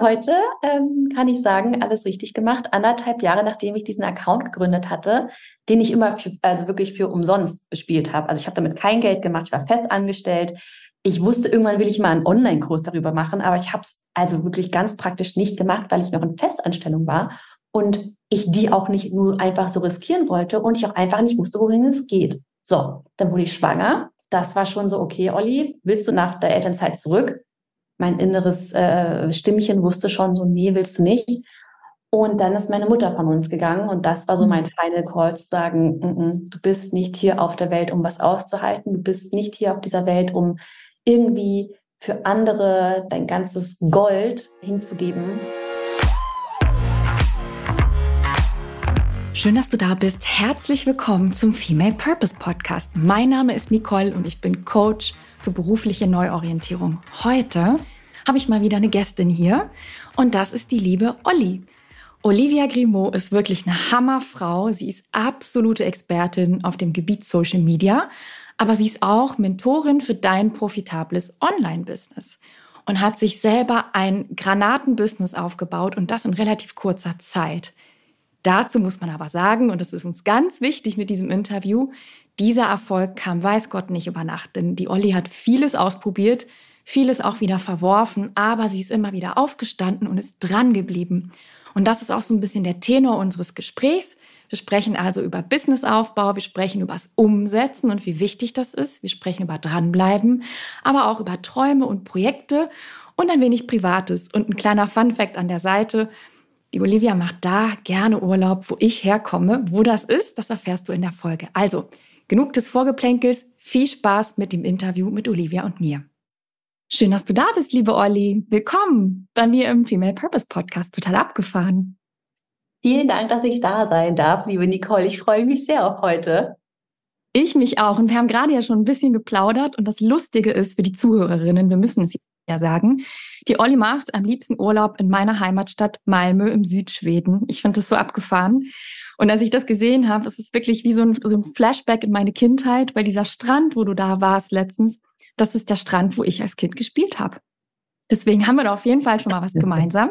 Heute ähm, kann ich sagen, alles richtig gemacht. Anderthalb Jahre, nachdem ich diesen Account gegründet hatte, den ich immer für, also wirklich für umsonst bespielt habe. Also ich habe damit kein Geld gemacht, ich war fest angestellt. Ich wusste, irgendwann will ich mal einen Online-Kurs darüber machen, aber ich habe es also wirklich ganz praktisch nicht gemacht, weil ich noch in Festanstellung war und ich die auch nicht nur einfach so riskieren wollte und ich auch einfach nicht wusste, wohin es geht. So, dann wurde ich schwanger. Das war schon so, okay, Olli, willst du nach der Elternzeit zurück? Mein inneres äh, Stimmchen wusste schon so, nee, willst du nicht. Und dann ist meine Mutter von uns gegangen und das war so mhm. mein Final Call zu sagen, n -n, du bist nicht hier auf der Welt, um was auszuhalten, du bist nicht hier auf dieser Welt, um irgendwie für andere dein ganzes Gold hinzugeben. Schön, dass du da bist. Herzlich willkommen zum Female Purpose Podcast. Mein Name ist Nicole und ich bin Coach für berufliche Neuorientierung. Heute habe ich mal wieder eine Gästin hier und das ist die liebe Olli. Olivia Grimaud ist wirklich eine Hammerfrau. Sie ist absolute Expertin auf dem Gebiet Social Media, aber sie ist auch Mentorin für dein profitables Online-Business und hat sich selber ein Granatenbusiness aufgebaut und das in relativ kurzer Zeit. Dazu muss man aber sagen, und das ist uns ganz wichtig mit diesem Interview, dieser Erfolg kam weiß Gott nicht über Nacht, denn die Olli hat vieles ausprobiert, vieles auch wieder verworfen, aber sie ist immer wieder aufgestanden und ist dran geblieben. Und das ist auch so ein bisschen der Tenor unseres Gesprächs. Wir sprechen also über Businessaufbau, wir sprechen über das Umsetzen und wie wichtig das ist. Wir sprechen über dranbleiben, aber auch über Träume und Projekte und ein wenig Privates. Und ein kleiner Fun fact an der Seite. Die Olivia macht da gerne Urlaub, wo ich herkomme. Wo das ist, das erfährst du in der Folge. Also, genug des Vorgeplänkels. Viel Spaß mit dem Interview mit Olivia und mir. Schön, dass du da bist, liebe Olli. Willkommen bei mir im Female Purpose Podcast. Total abgefahren. Vielen Dank, dass ich da sein darf, liebe Nicole. Ich freue mich sehr auf heute. Ich mich auch. Und wir haben gerade ja schon ein bisschen geplaudert. Und das Lustige ist für die Zuhörerinnen, wir müssen es ja sagen. Die Olli macht am liebsten Urlaub in meiner Heimatstadt Malmö im Südschweden. Ich finde das so abgefahren. Und als ich das gesehen habe, es ist wirklich wie so ein, so ein Flashback in meine Kindheit, weil dieser Strand, wo du da warst letztens, das ist der Strand, wo ich als Kind gespielt habe. Deswegen haben wir da auf jeden Fall schon mal was gemeinsam.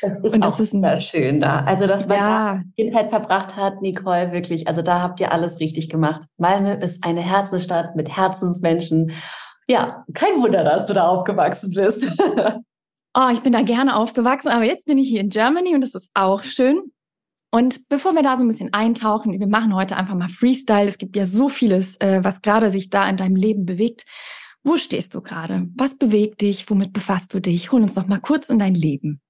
Das ist und das auch ist ein, schön da. Also, dass man ja. Kindheit verbracht hat, Nicole, wirklich. Also, da habt ihr alles richtig gemacht. Malmö ist eine Herzensstadt mit Herzensmenschen ja, kein Wunder, dass du da aufgewachsen bist. oh, ich bin da gerne aufgewachsen, aber jetzt bin ich hier in Germany und das ist auch schön. Und bevor wir da so ein bisschen eintauchen, wir machen heute einfach mal Freestyle. Es gibt ja so vieles, äh, was gerade sich da in deinem Leben bewegt. Wo stehst du gerade? Was bewegt dich? Womit befasst du dich? Hol uns doch mal kurz in dein Leben.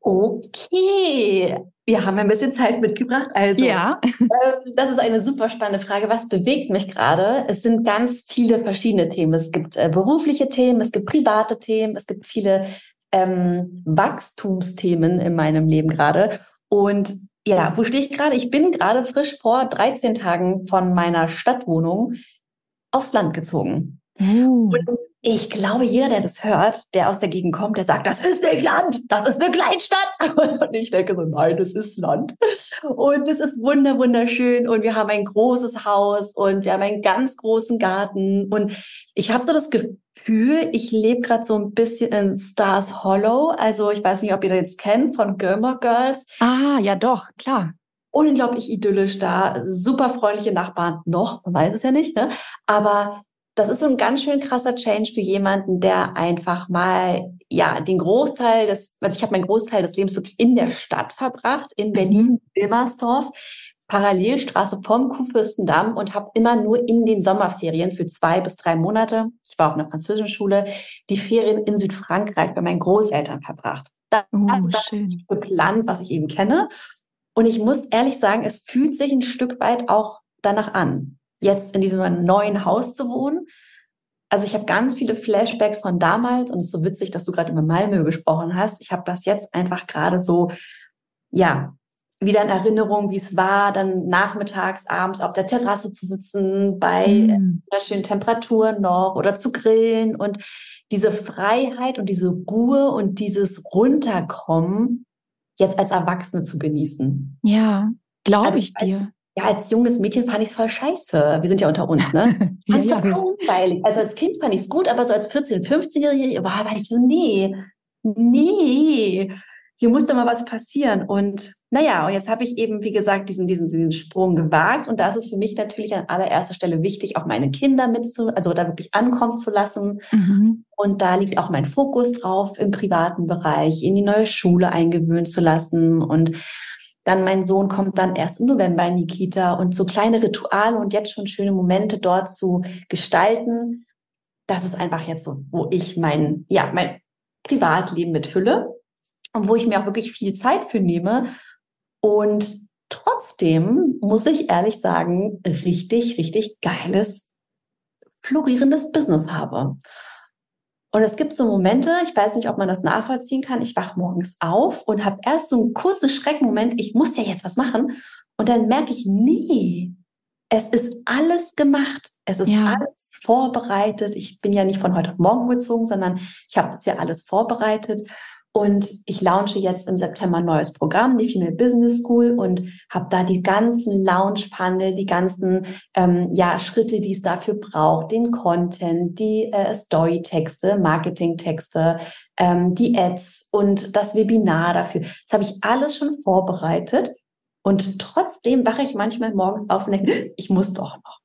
Okay, wir haben ein bisschen Zeit mitgebracht. Also, ja. Ähm, das ist eine super spannende Frage. Was bewegt mich gerade? Es sind ganz viele verschiedene Themen. Es gibt äh, berufliche Themen, es gibt private Themen, es gibt viele ähm, Wachstumsthemen in meinem Leben gerade. Und ja, wo stehe ich gerade? Ich bin gerade frisch vor 13 Tagen von meiner Stadtwohnung aufs Land gezogen. Uh. Und ich glaube, jeder, der das hört, der aus der Gegend kommt, der sagt, das ist nicht Land, das ist eine Kleinstadt. Und ich denke so, nein, das ist Land. Und es ist wunder, wunderschön. Und wir haben ein großes Haus und wir haben einen ganz großen Garten. Und ich habe so das Gefühl, ich lebe gerade so ein bisschen in Stars Hollow. Also ich weiß nicht, ob ihr das jetzt kennt von Gilmore Girls. Ah, ja doch, klar unglaublich idyllisch da, super freundliche Nachbarn noch, man weiß es ja nicht, ne? aber das ist so ein ganz schön krasser Change für jemanden, der einfach mal, ja, den Großteil des, also ich habe meinen Großteil des Lebens wirklich in der Stadt verbracht, in Berlin, mhm. Wilmersdorf, Parallelstraße vom Kuhfürstendamm und habe immer nur in den Sommerferien für zwei bis drei Monate, ich war auf einer französischen Schule, die Ferien in Südfrankreich bei meinen Großeltern verbracht. Das, oh, das ist das Land, was ich eben kenne. Und ich muss ehrlich sagen, es fühlt sich ein Stück weit auch danach an jetzt in diesem neuen Haus zu wohnen. Also ich habe ganz viele Flashbacks von damals und es ist so witzig, dass du gerade über Malmö gesprochen hast. Ich habe das jetzt einfach gerade so, ja, wieder in Erinnerung, wie es war, dann nachmittags, abends auf der Terrasse zu sitzen, bei mm. schönen Temperaturen noch oder zu grillen und diese Freiheit und diese Ruhe und dieses Runterkommen jetzt als Erwachsene zu genießen. Ja, glaube also, ich dir ja, als junges Mädchen fand ich es voll scheiße. Wir sind ja unter uns, ne? Fand ja, ja, langweilig. Also als Kind fand ich es gut, aber so als 14-, 15-Jährige war ich so, nee, nee, hier musste mal was passieren. Und naja, und jetzt habe ich eben, wie gesagt, diesen, diesen, diesen Sprung gewagt. Und da ist es für mich natürlich an allererster Stelle wichtig, auch meine Kinder mit zu, also da wirklich ankommen zu lassen. Mhm. Und da liegt auch mein Fokus drauf, im privaten Bereich, in die neue Schule eingewöhnen zu lassen. Und dann mein Sohn kommt dann erst im November in die Kita und so kleine Rituale und jetzt schon schöne Momente dort zu gestalten. Das ist einfach jetzt so, wo ich mein, ja, mein Privatleben mitfülle und wo ich mir auch wirklich viel Zeit für nehme. Und trotzdem muss ich ehrlich sagen, richtig, richtig geiles, florierendes Business habe. Und es gibt so Momente, ich weiß nicht, ob man das nachvollziehen kann, ich wache morgens auf und habe erst so einen kurzen Schreckmoment, ich muss ja jetzt was machen. Und dann merke ich, nee, es ist alles gemacht. Es ist ja. alles vorbereitet. Ich bin ja nicht von heute auf morgen gezogen, sondern ich habe das ja alles vorbereitet. Und ich launche jetzt im September ein neues Programm, die Female Business School, und habe da die ganzen Launch-Funnel, die ganzen ähm, ja, Schritte, die es dafür braucht, den Content, die äh, Story-Texte, Marketing-Texte, ähm, die Ads und das Webinar dafür. Das habe ich alles schon vorbereitet. Und trotzdem wache ich manchmal morgens auf und denke, ich muss doch noch.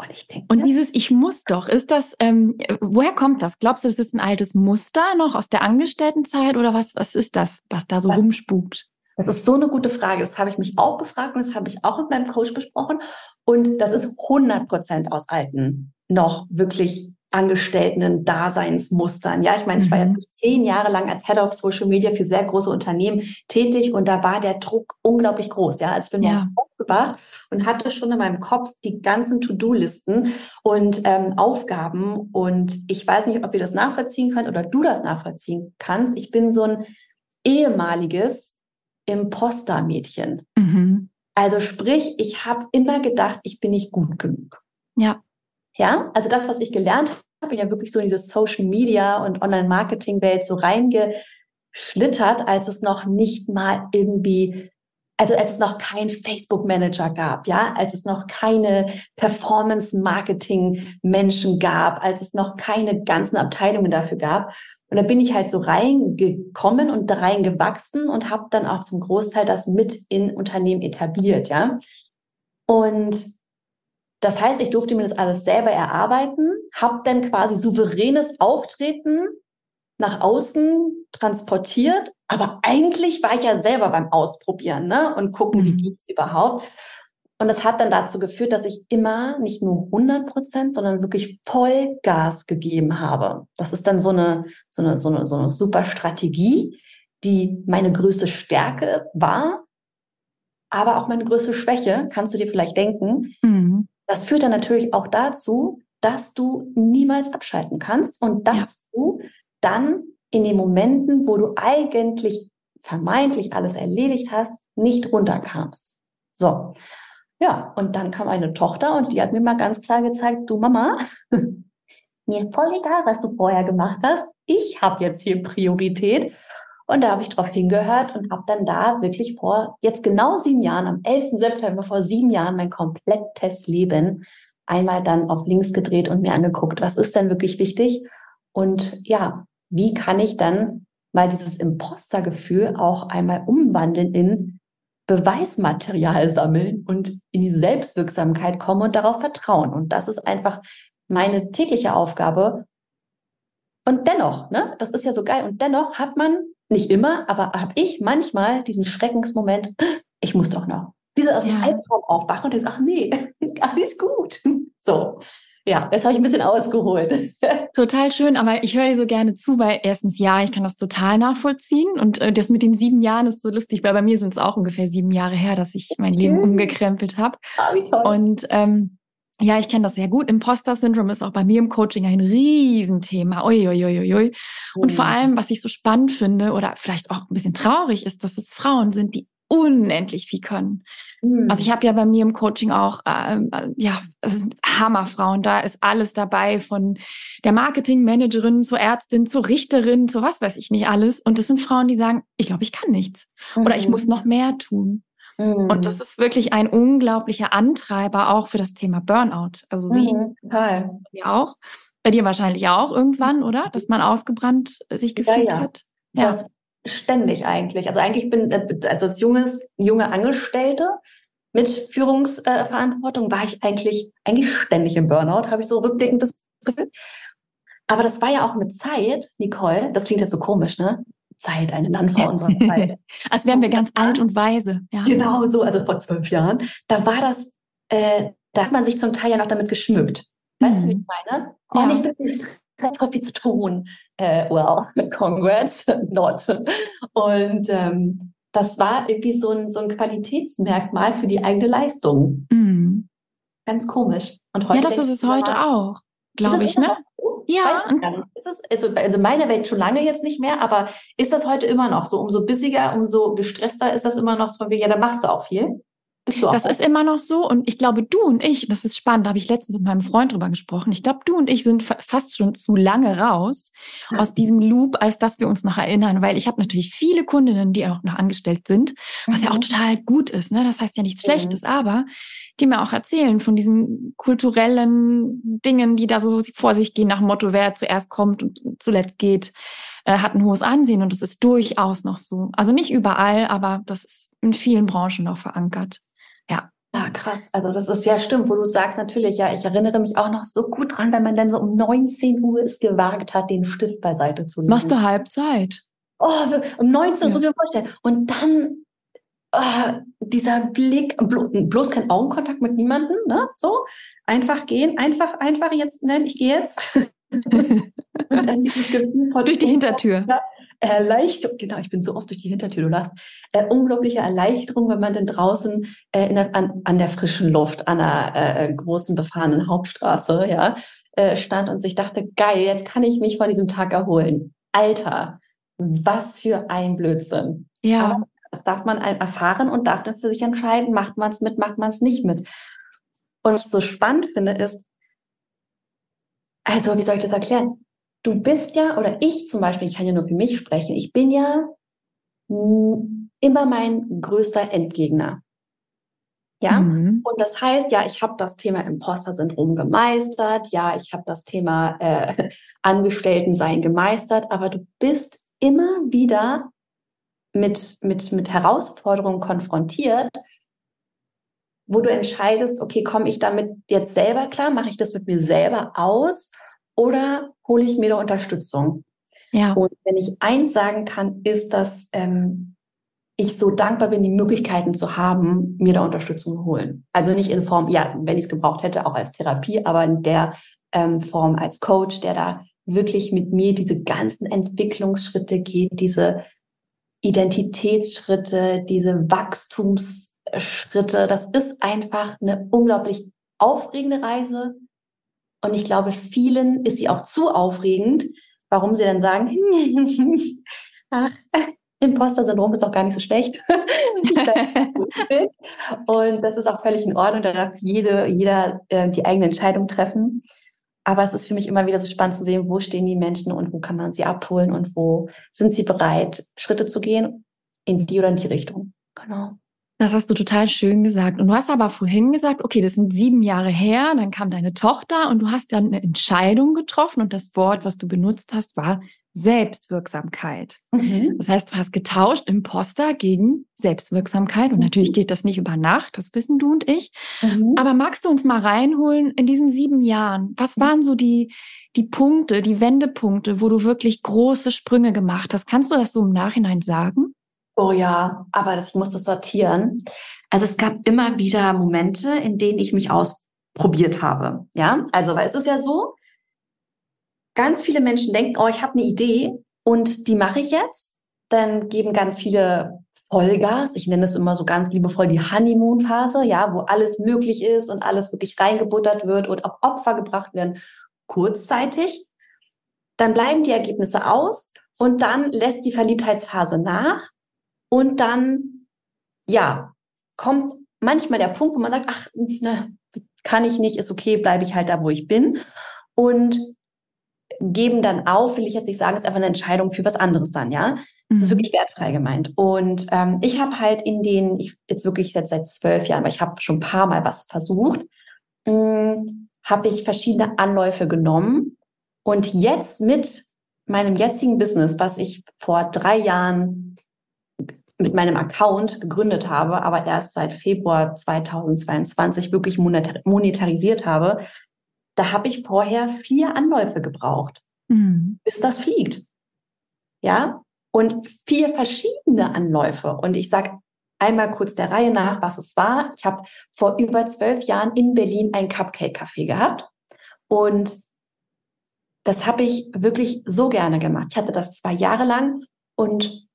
Und ich denke. Und dieses Ich muss doch, ist das, ähm, woher kommt das? Glaubst du, das ist ein altes Muster noch aus der Angestelltenzeit oder was, was ist das, was da so was? rumspukt? Das ist so eine gute Frage. Das habe ich mich auch gefragt und das habe ich auch mit meinem Coach besprochen. Und das ist 100 Prozent aus alten noch wirklich angestellten Daseinsmustern. Ja, ich meine, ich war ja mhm. zehn Jahre lang als Head of Social Media für sehr große Unternehmen tätig und da war der Druck unglaublich groß. Ja, als ich bin ja. aufgewacht und hatte schon in meinem Kopf die ganzen To-Do-Listen und ähm, Aufgaben und ich weiß nicht, ob ihr das nachvollziehen könnt oder du das nachvollziehen kannst. Ich bin so ein ehemaliges Imposter-Mädchen. Mhm. Also sprich, ich habe immer gedacht, ich bin nicht gut genug. Ja. Ja, also das, was ich gelernt habe, ja wirklich so in diese Social Media und Online-Marketing-Welt so reingeschlittert, als es noch nicht mal irgendwie also als es noch kein Facebook Manager gab, ja, als es noch keine Performance Marketing Menschen gab, als es noch keine ganzen Abteilungen dafür gab. Und da bin ich halt so reingekommen und da reingewachsen und habe dann auch zum Großteil das mit in Unternehmen etabliert, ja. Und das heißt, ich durfte mir das alles selber erarbeiten, habe dann quasi souveränes Auftreten nach außen transportiert, aber eigentlich war ich ja selber beim Ausprobieren ne? und gucken, mhm. wie geht's überhaupt. Und das hat dann dazu geführt, dass ich immer nicht nur 100 Prozent, sondern wirklich Vollgas gegeben habe. Das ist dann so eine, so eine, so eine, so eine super Strategie, die meine größte Stärke war, aber auch meine größte Schwäche, kannst du dir vielleicht denken. Mhm. Das führt dann natürlich auch dazu, dass du niemals abschalten kannst und dass ja. du dann in den Momenten, wo du eigentlich vermeintlich alles erledigt hast, nicht runterkamst. So. Ja, und dann kam eine Tochter und die hat mir mal ganz klar gezeigt, du Mama, mir voll egal, was du vorher gemacht hast. Ich habe jetzt hier Priorität. Und da habe ich drauf hingehört und habe dann da wirklich vor jetzt genau sieben Jahren, am 11. September vor sieben Jahren, mein komplettes Leben einmal dann auf links gedreht und mir angeguckt, was ist denn wirklich wichtig? Und ja, wie kann ich dann mal dieses Impostergefühl auch einmal umwandeln in Beweismaterial sammeln und in die Selbstwirksamkeit kommen und darauf vertrauen. Und das ist einfach meine tägliche Aufgabe. Und dennoch, ne, das ist ja so geil. Und dennoch hat man nicht immer, aber habe ich manchmal diesen Schreckensmoment, ich muss doch noch. Wie so aus dem ja. Albtraum aufwachen und jetzt, ach nee, alles gut. So. Ja, das habe ich ein bisschen ausgeholt. Total schön, aber ich höre dir so gerne zu, weil erstens ja, ich kann das total nachvollziehen und äh, das mit den sieben Jahren ist so lustig, weil bei mir sind es auch ungefähr sieben Jahre her, dass ich mein okay. Leben umgekrempelt habe. Ah. Und ähm, ja, ich kenne das sehr gut. Imposter-Syndrom ist auch bei mir im Coaching ein Riesenthema. Uiuiuiui. Und vor mhm. allem, was ich so spannend finde oder vielleicht auch ein bisschen traurig ist, dass es Frauen sind, die unendlich viel können. Mhm. Also ich habe ja bei mir im Coaching auch, ähm, äh, ja, es sind Hammerfrauen. Da ist alles dabei, von der Marketingmanagerin zur Ärztin, zur Richterin, zu was weiß ich nicht alles. Und das sind Frauen, die sagen, ich glaube, ich kann nichts. Mhm. Oder ich muss mhm. noch mehr tun. Und das mhm. ist wirklich ein unglaublicher Antreiber auch für das Thema Burnout. Also wie mhm, bei auch. Bei dir wahrscheinlich auch irgendwann, oder? Dass man ausgebrannt sich gefühlt ja, ja. hat. Ja. Das ständig eigentlich. Also eigentlich bin, äh, also als junges, junge Angestellte mit Führungsverantwortung war ich eigentlich, eigentlich ständig im Burnout, habe ich so rückblickend das Gefühl. Aber das war ja auch eine Zeit, Nicole, das klingt jetzt so komisch, ne? Zeit, eine Landfrau unserer Zeit. Als wären wir ganz alt und weise. Ja. Genau so, also vor zwölf Jahren. Da war das, äh, da hat man sich zum Teil ja noch damit geschmückt. Weißt mhm. du, wie ich meine? Oh, ja. nicht wirklich voll viel zu tun. Äh, well, congrats, not. Und ähm, das war irgendwie so ein, so ein Qualitätsmerkmal für die eigene Leistung. Mhm. Ganz komisch. Und heute ja, das ist es heute auch, glaube ich, ne? Ja. Ist es, also, also meine Welt schon lange jetzt nicht mehr, aber ist das heute immer noch so? Umso bissiger, umso gestresster ist das immer noch so, ja, da machst du auch viel. Bist du auch das ist immer noch so und ich glaube, du und ich, das ist spannend, da habe ich letztens mit meinem Freund drüber gesprochen. Ich glaube, du und ich sind fast schon zu lange raus aus diesem Loop, als dass wir uns noch erinnern, weil ich habe natürlich viele Kundinnen, die auch noch angestellt sind, was mhm. ja auch mhm. total gut ist. Ne? Das heißt ja nichts mhm. Schlechtes, aber die mir auch erzählen von diesen kulturellen Dingen, die da so vor sich gehen, nach dem Motto, wer zuerst kommt und zuletzt geht, äh, hat ein hohes Ansehen und das ist durchaus noch so. Also nicht überall, aber das ist in vielen Branchen noch verankert. Ja. Ja, krass. Also das ist ja stimmt, wo du sagst natürlich, ja, ich erinnere mich auch noch so gut dran, wenn man dann so um 19 Uhr es gewagt hat, den Stift beiseite zu legen. Machst du Halbzeit? Oh, um 19, das muss ich mir vorstellen. Und dann oh, dieser Blick, bloß kein Augenkontakt mit niemandem, ne? So, einfach gehen, einfach, einfach jetzt, nein, ich gehe jetzt. und dann dieses Gefühl von durch die Hintertür. Erleichterung, genau, ich bin so oft durch die Hintertür, du lachst. Äh, unglaubliche Erleichterung, wenn man dann draußen äh, der, an, an, der frischen Luft, an einer äh, großen befahrenen Hauptstraße, ja, äh, stand und sich dachte, geil, jetzt kann ich mich von diesem Tag erholen. Alter, was für ein Blödsinn. Ja. Aber das darf man erfahren und darf dann für sich entscheiden, macht man es mit, macht man es nicht mit. Und was ich so spannend finde, ist, also wie soll ich das erklären? Du bist ja, oder ich zum Beispiel, ich kann ja nur für mich sprechen, ich bin ja immer mein größter Endgegner. Ja, mhm. und das heißt, ja, ich habe das Thema Imposter-Syndrom gemeistert, ja, ich habe das Thema äh, Angestellten-Sein gemeistert, aber du bist immer wieder mit, mit, mit Herausforderungen konfrontiert, wo du entscheidest, okay, komme ich damit jetzt selber klar, mache ich das mit mir selber aus oder hole ich mir da Unterstützung? Ja. Und wenn ich eins sagen kann, ist, dass ähm, ich so dankbar bin, die Möglichkeiten zu haben, mir da Unterstützung zu holen. Also nicht in Form, ja, wenn ich es gebraucht hätte, auch als Therapie, aber in der ähm, Form als Coach, der da wirklich mit mir diese ganzen Entwicklungsschritte geht, diese Identitätsschritte, diese Wachstumsschritte. Das ist einfach eine unglaublich aufregende Reise. Und ich glaube, vielen ist sie auch zu aufregend, warum sie dann sagen, ach, Imposter-Syndrom ist auch gar nicht so schlecht. und das ist auch völlig in Ordnung. Da darf jede, jeder äh, die eigene Entscheidung treffen. Aber es ist für mich immer wieder so spannend zu sehen, wo stehen die Menschen und wo kann man sie abholen und wo sind sie bereit, Schritte zu gehen in die oder in die Richtung. Genau. Das hast du total schön gesagt. Und du hast aber vorhin gesagt, okay, das sind sieben Jahre her, dann kam deine Tochter und du hast dann eine Entscheidung getroffen und das Wort, was du benutzt hast, war Selbstwirksamkeit. Mhm. Das heißt, du hast getauscht Imposter gegen Selbstwirksamkeit. Und mhm. natürlich geht das nicht über Nacht, das wissen du und ich. Mhm. Aber magst du uns mal reinholen in diesen sieben Jahren? Was mhm. waren so die, die Punkte, die Wendepunkte, wo du wirklich große Sprünge gemacht hast? Kannst du das so im Nachhinein sagen? Oh ja, aber ich muss das sortieren. Also es gab immer wieder Momente, in denen ich mich ausprobiert habe. Ja, also weil es ist ja so, ganz viele Menschen denken, oh, ich habe eine Idee und die mache ich jetzt. Dann geben ganz viele Vollgas. Ich nenne es immer so ganz liebevoll die Honeymoon-Phase, ja, wo alles möglich ist und alles wirklich reingebuttert wird und auch Opfer gebracht werden, kurzzeitig. Dann bleiben die Ergebnisse aus und dann lässt die Verliebtheitsphase nach und dann, ja, kommt manchmal der Punkt, wo man sagt, ach, ne, kann ich nicht, ist okay, bleibe ich halt da, wo ich bin. Und geben dann auf, will ich jetzt nicht sagen, ist einfach eine Entscheidung für was anderes dann, ja. Das mhm. ist wirklich wertfrei gemeint. Und ähm, ich habe halt in den, ich jetzt wirklich jetzt seit zwölf Jahren, weil ich habe schon ein paar Mal was versucht, hm, habe ich verschiedene Anläufe genommen und jetzt mit meinem jetzigen Business, was ich vor drei Jahren mit meinem Account gegründet habe, aber erst seit Februar 2022 wirklich monetarisiert habe, da habe ich vorher vier Anläufe gebraucht, mhm. bis das fliegt. Ja, und vier verschiedene Anläufe. Und ich sage einmal kurz der Reihe nach, was es war. Ich habe vor über zwölf Jahren in Berlin ein Cupcake-Café gehabt. Und das habe ich wirklich so gerne gemacht. Ich hatte das zwei Jahre lang und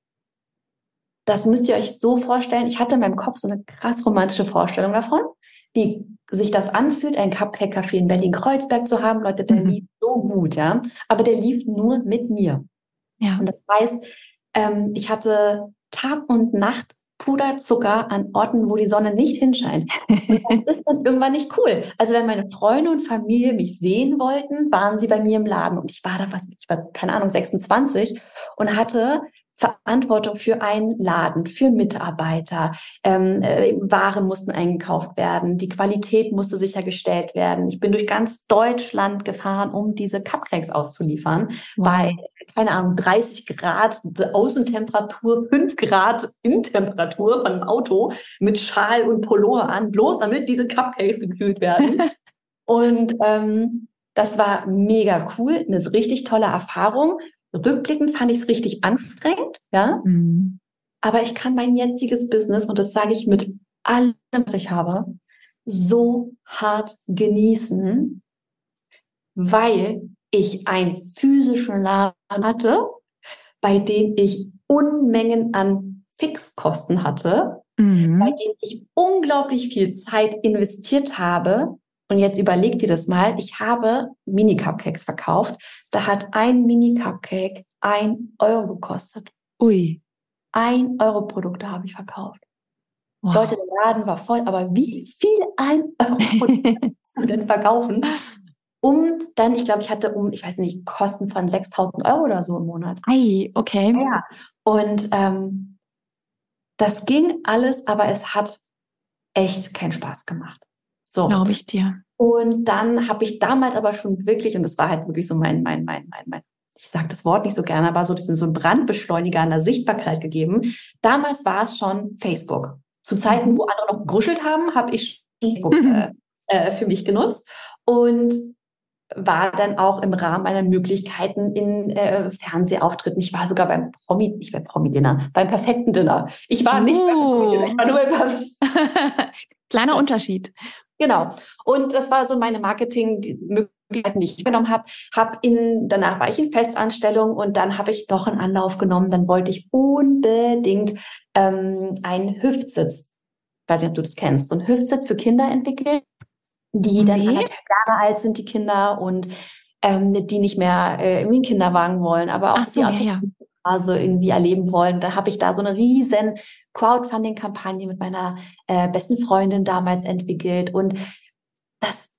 das müsst ihr euch so vorstellen. Ich hatte in meinem Kopf so eine krass romantische Vorstellung davon, wie sich das anfühlt, ein Cupcake-Café in Berlin-Kreuzberg zu haben. Leute, der mhm. lief so gut, ja. Aber der lief nur mit mir. Ja. Und das heißt, ähm, ich hatte Tag und Nacht Puderzucker an Orten, wo die Sonne nicht hinscheint. Und das ist dann irgendwann nicht cool. Also wenn meine Freunde und Familie mich sehen wollten, waren sie bei mir im Laden und ich war da was, ich war keine Ahnung 26 und hatte Verantwortung für einen Laden, für Mitarbeiter. Ähm, äh, Waren mussten eingekauft werden, die Qualität musste sichergestellt werden. Ich bin durch ganz Deutschland gefahren, um diese Cupcakes auszuliefern. Wow. Bei, keine Ahnung, 30 Grad Außentemperatur, 5 Grad Innentemperatur von einem Auto mit Schal und Pullover an, bloß damit diese Cupcakes gekühlt werden. und ähm, das war mega cool, eine richtig tolle Erfahrung. Rückblickend fand ich es richtig anstrengend, ja. Mhm. Aber ich kann mein jetziges Business, und das sage ich mit allem, was ich habe, so hart genießen, weil ich einen physischen Laden hatte, bei dem ich Unmengen an Fixkosten hatte, mhm. bei dem ich unglaublich viel Zeit investiert habe, und jetzt überleg dir das mal. Ich habe Mini-Cupcakes verkauft. Da hat ein Mini-Cupcake ein Euro gekostet. Ui. Ein Euro Produkte habe ich verkauft. Wow. Leute, der Laden war voll, aber wie viel ein Euro Produkte kannst du denn verkaufen? Um dann, ich glaube, ich hatte um, ich weiß nicht, Kosten von 6000 Euro oder so im Monat. Ei, okay. Ja. Und ähm, das ging alles, aber es hat echt keinen Spaß gemacht. So. Glaube ich dir. Und dann habe ich damals aber schon wirklich, und das war halt wirklich so mein, mein, mein, mein, mein ich sage das Wort nicht so gerne, aber so, so ein Brandbeschleuniger an der Sichtbarkeit gegeben. Damals war es schon Facebook. Zu Zeiten, wo andere noch gruschelt haben, habe ich Facebook äh, äh, für mich genutzt und war dann auch im Rahmen meiner Möglichkeiten in äh, Fernsehauftritten. Ich war sogar beim Promi, nicht beim Promi-Dinner, beim perfekten Dinner. Ich war nicht beim Promi-Dinner, ich war nur beim Kleiner Unterschied. Genau. Und das war so meine Marketing-Möglichkeiten, die ich genommen habe. Hab in, danach war ich in Festanstellung und dann habe ich noch einen Anlauf genommen. Dann wollte ich unbedingt ähm, einen Hüftsitz, ich weiß nicht, ob du das kennst, so einen Hüftsitz für Kinder entwickeln, die nee. dann anderthalb Jahre alt sind, die Kinder, und ähm, die nicht mehr äh, irgendwie einen Kinderwagen wollen, aber auch so, die ja, ja. Phase irgendwie erleben wollen. Da habe ich da so eine riesen Crowdfunding-Kampagne mit meiner äh, besten Freundin damals entwickelt und das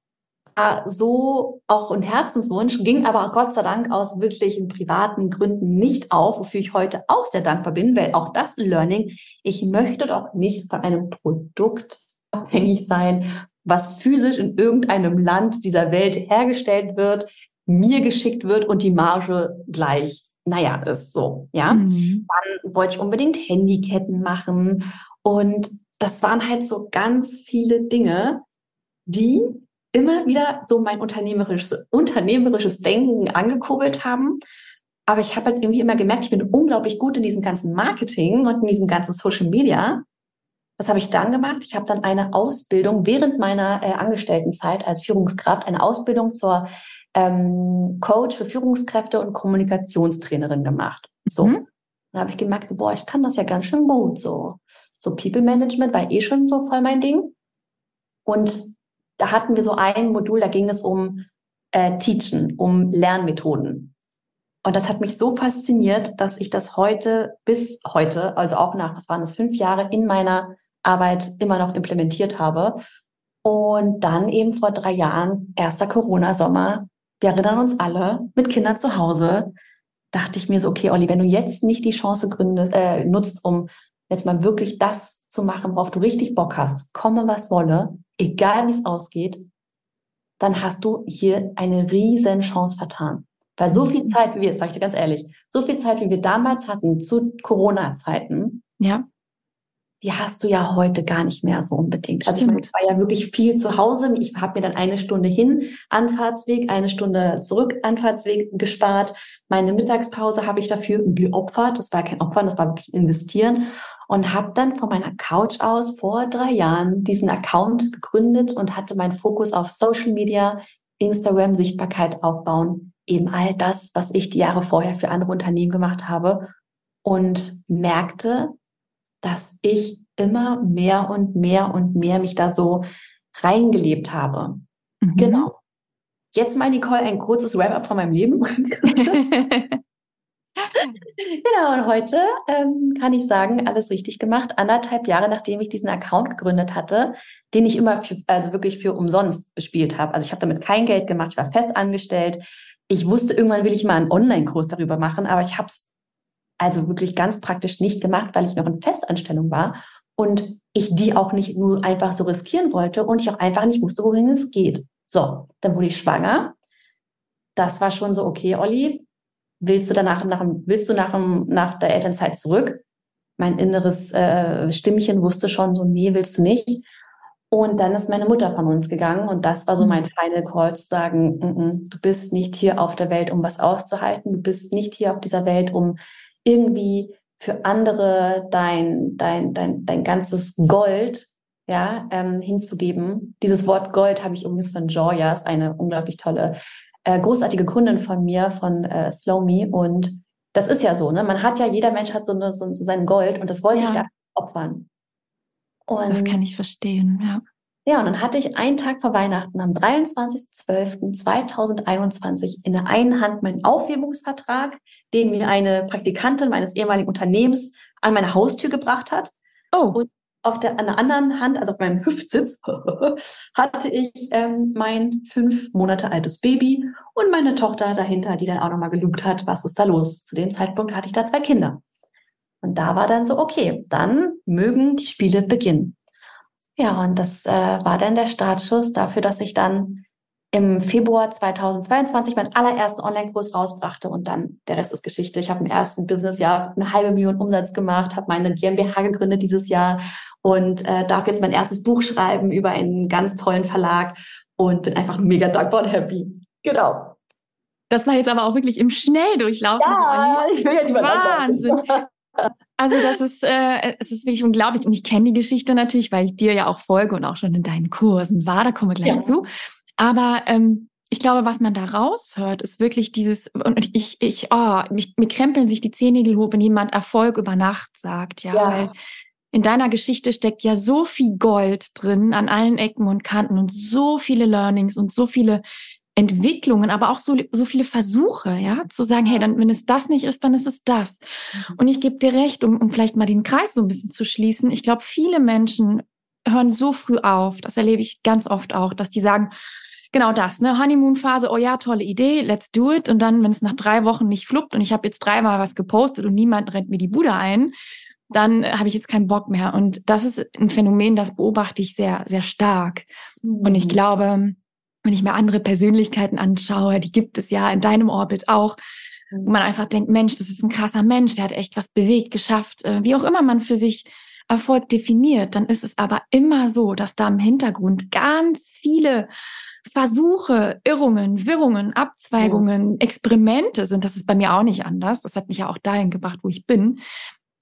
war so auch ein Herzenswunsch, ging aber Gott sei Dank aus wirklichen privaten Gründen nicht auf, wofür ich heute auch sehr dankbar bin, weil auch das Learning, ich möchte doch nicht von einem Produkt abhängig sein, was physisch in irgendeinem Land dieser Welt hergestellt wird, mir geschickt wird und die Marge gleich naja, ist so, ja. Mhm. Dann wollte ich unbedingt Handyketten machen und das waren halt so ganz viele Dinge, die immer wieder so mein unternehmerisches, unternehmerisches Denken angekurbelt haben. Aber ich habe halt irgendwie immer gemerkt, ich bin unglaublich gut in diesem ganzen Marketing und in diesem ganzen Social Media. Was habe ich dann gemacht? Ich habe dann eine Ausbildung während meiner äh, Angestelltenzeit als Führungskraft, eine Ausbildung zur ähm, Coach für Führungskräfte und Kommunikationstrainerin gemacht. So. Mhm. Dann habe ich gemerkt, so, boah, ich kann das ja ganz schön gut. So, so People Management war eh schon so voll mein Ding. Und da hatten wir so ein Modul, da ging es um äh, Teachen, um Lernmethoden. Und das hat mich so fasziniert, dass ich das heute bis heute, also auch nach, was waren das, fünf Jahre in meiner Arbeit immer noch implementiert habe. Und dann eben vor drei Jahren, erster Corona-Sommer, wir erinnern uns alle, mit Kindern zu Hause, dachte ich mir so, okay, Olli, wenn du jetzt nicht die Chance gründest, äh, nutzt, um jetzt mal wirklich das zu machen, worauf du richtig Bock hast, komme was wolle, egal wie es ausgeht, dann hast du hier eine riesen Chance vertan. Weil so viel mhm. Zeit, wie wir, jetzt sage ich dir ganz ehrlich, so viel Zeit, wie wir damals hatten zu Corona-Zeiten, ja die hast du ja heute gar nicht mehr so unbedingt. Stimmt. Also ich, meine, ich war ja wirklich viel zu Hause. Ich habe mir dann eine Stunde hin Anfahrtsweg, eine Stunde zurück Anfahrtsweg gespart. Meine Mittagspause habe ich dafür geopfert. Das war kein Opfern, das war wirklich investieren. Und habe dann von meiner Couch aus vor drei Jahren diesen Account gegründet und hatte meinen Fokus auf Social Media, Instagram, Sichtbarkeit aufbauen. Eben all das, was ich die Jahre vorher für andere Unternehmen gemacht habe. Und merkte, dass ich immer mehr und mehr und mehr mich da so reingelebt habe. Mhm. Genau. Jetzt mal, Nicole, ein kurzes Wrap-up von meinem Leben. genau, und heute ähm, kann ich sagen, alles richtig gemacht. Anderthalb Jahre, nachdem ich diesen Account gegründet hatte, den ich immer für, also wirklich für umsonst bespielt habe. Also ich habe damit kein Geld gemacht, ich war fest angestellt. Ich wusste, irgendwann will ich mal einen Online-Kurs darüber machen, aber ich habe es also wirklich ganz praktisch nicht gemacht, weil ich noch in Festanstellung war und ich die auch nicht nur einfach so riskieren wollte und ich auch einfach nicht wusste, wohin es geht. So, dann wurde ich schwanger. Das war schon so, okay, Olli, willst du danach, nach, willst du nach, nach der Elternzeit zurück? Mein inneres äh, Stimmchen wusste schon so, nee, willst du nicht. Und dann ist meine Mutter von uns gegangen und das war so mhm. mein Final Call zu sagen, n -n, du bist nicht hier auf der Welt, um was auszuhalten, du bist nicht hier auf dieser Welt, um irgendwie für andere dein, dein, dein, dein ganzes Gold ja, ähm, hinzugeben. Dieses Wort Gold habe ich übrigens von Joya, ist eine unglaublich tolle, äh, großartige Kundin von mir, von äh, Slow Me. Und das ist ja so, ne? Man hat ja, jeder Mensch hat so, eine, so, so sein Gold und das wollte ja. ich da opfern. Und das kann ich verstehen, ja. Ja, und dann hatte ich einen Tag vor Weihnachten am 23.12.2021 in der einen Hand meinen Aufhebungsvertrag, den mir eine Praktikantin meines ehemaligen Unternehmens an meine Haustür gebracht hat. Oh. Und auf der, an der anderen Hand, also auf meinem Hüftsitz, hatte ich ähm, mein fünf Monate altes Baby und meine Tochter dahinter, die dann auch nochmal gelugt hat, was ist da los. Zu dem Zeitpunkt hatte ich da zwei Kinder. Und da war dann so, okay, dann mögen die Spiele beginnen. Ja, und das äh, war dann der Startschuss dafür, dass ich dann im Februar 2022 meinen allerersten Online-Kurs rausbrachte und dann der Rest ist Geschichte. Ich habe im ersten Businessjahr eine halbe Million Umsatz gemacht, habe meine GmbH gegründet dieses Jahr und äh, darf jetzt mein erstes Buch schreiben über einen ganz tollen Verlag und bin einfach mega dankbar und happy. Genau. Das war jetzt aber auch wirklich im Schnelldurchlauf. Ja, ich will ja niemand Wahnsinn. Also das ist, äh, es ist wirklich unglaublich. Und ich kenne die Geschichte natürlich, weil ich dir ja auch folge und auch schon in deinen Kursen war. Da kommen wir gleich ja. zu. Aber ähm, ich glaube, was man da raushört, ist wirklich dieses, und ich, ich, oh, mich, mir krempeln sich die Zehennägel hoch, wenn jemand Erfolg über Nacht sagt, ja, ja. weil in deiner Geschichte steckt ja so viel Gold drin an allen Ecken und Kanten und so viele Learnings und so viele Entwicklungen, aber auch so, so viele Versuche, ja, zu sagen, hey, dann, wenn es das nicht ist, dann ist es das. Mhm. Und ich gebe dir recht, um, um vielleicht mal den Kreis so ein bisschen zu schließen. Ich glaube, viele Menschen hören so früh auf, das erlebe ich ganz oft auch, dass die sagen, genau das, ne, Honeymoon-Phase, oh ja, tolle Idee, let's do it. Und dann, wenn es nach drei Wochen nicht fluppt und ich habe jetzt dreimal was gepostet und niemand rennt mir die Bude ein, dann habe ich jetzt keinen Bock mehr. Und das ist ein Phänomen, das beobachte ich sehr, sehr stark. Mhm. Und ich mhm. glaube, wenn ich mir andere Persönlichkeiten anschaue, die gibt es ja in deinem Orbit auch, wo man einfach denkt, Mensch, das ist ein krasser Mensch, der hat echt was bewegt, geschafft, äh, wie auch immer man für sich Erfolg definiert, dann ist es aber immer so, dass da im Hintergrund ganz viele Versuche, Irrungen, Wirrungen, Abzweigungen. Experimente sind. Das ist bei mir auch nicht anders. Das hat mich ja auch dahin gebracht, wo ich bin,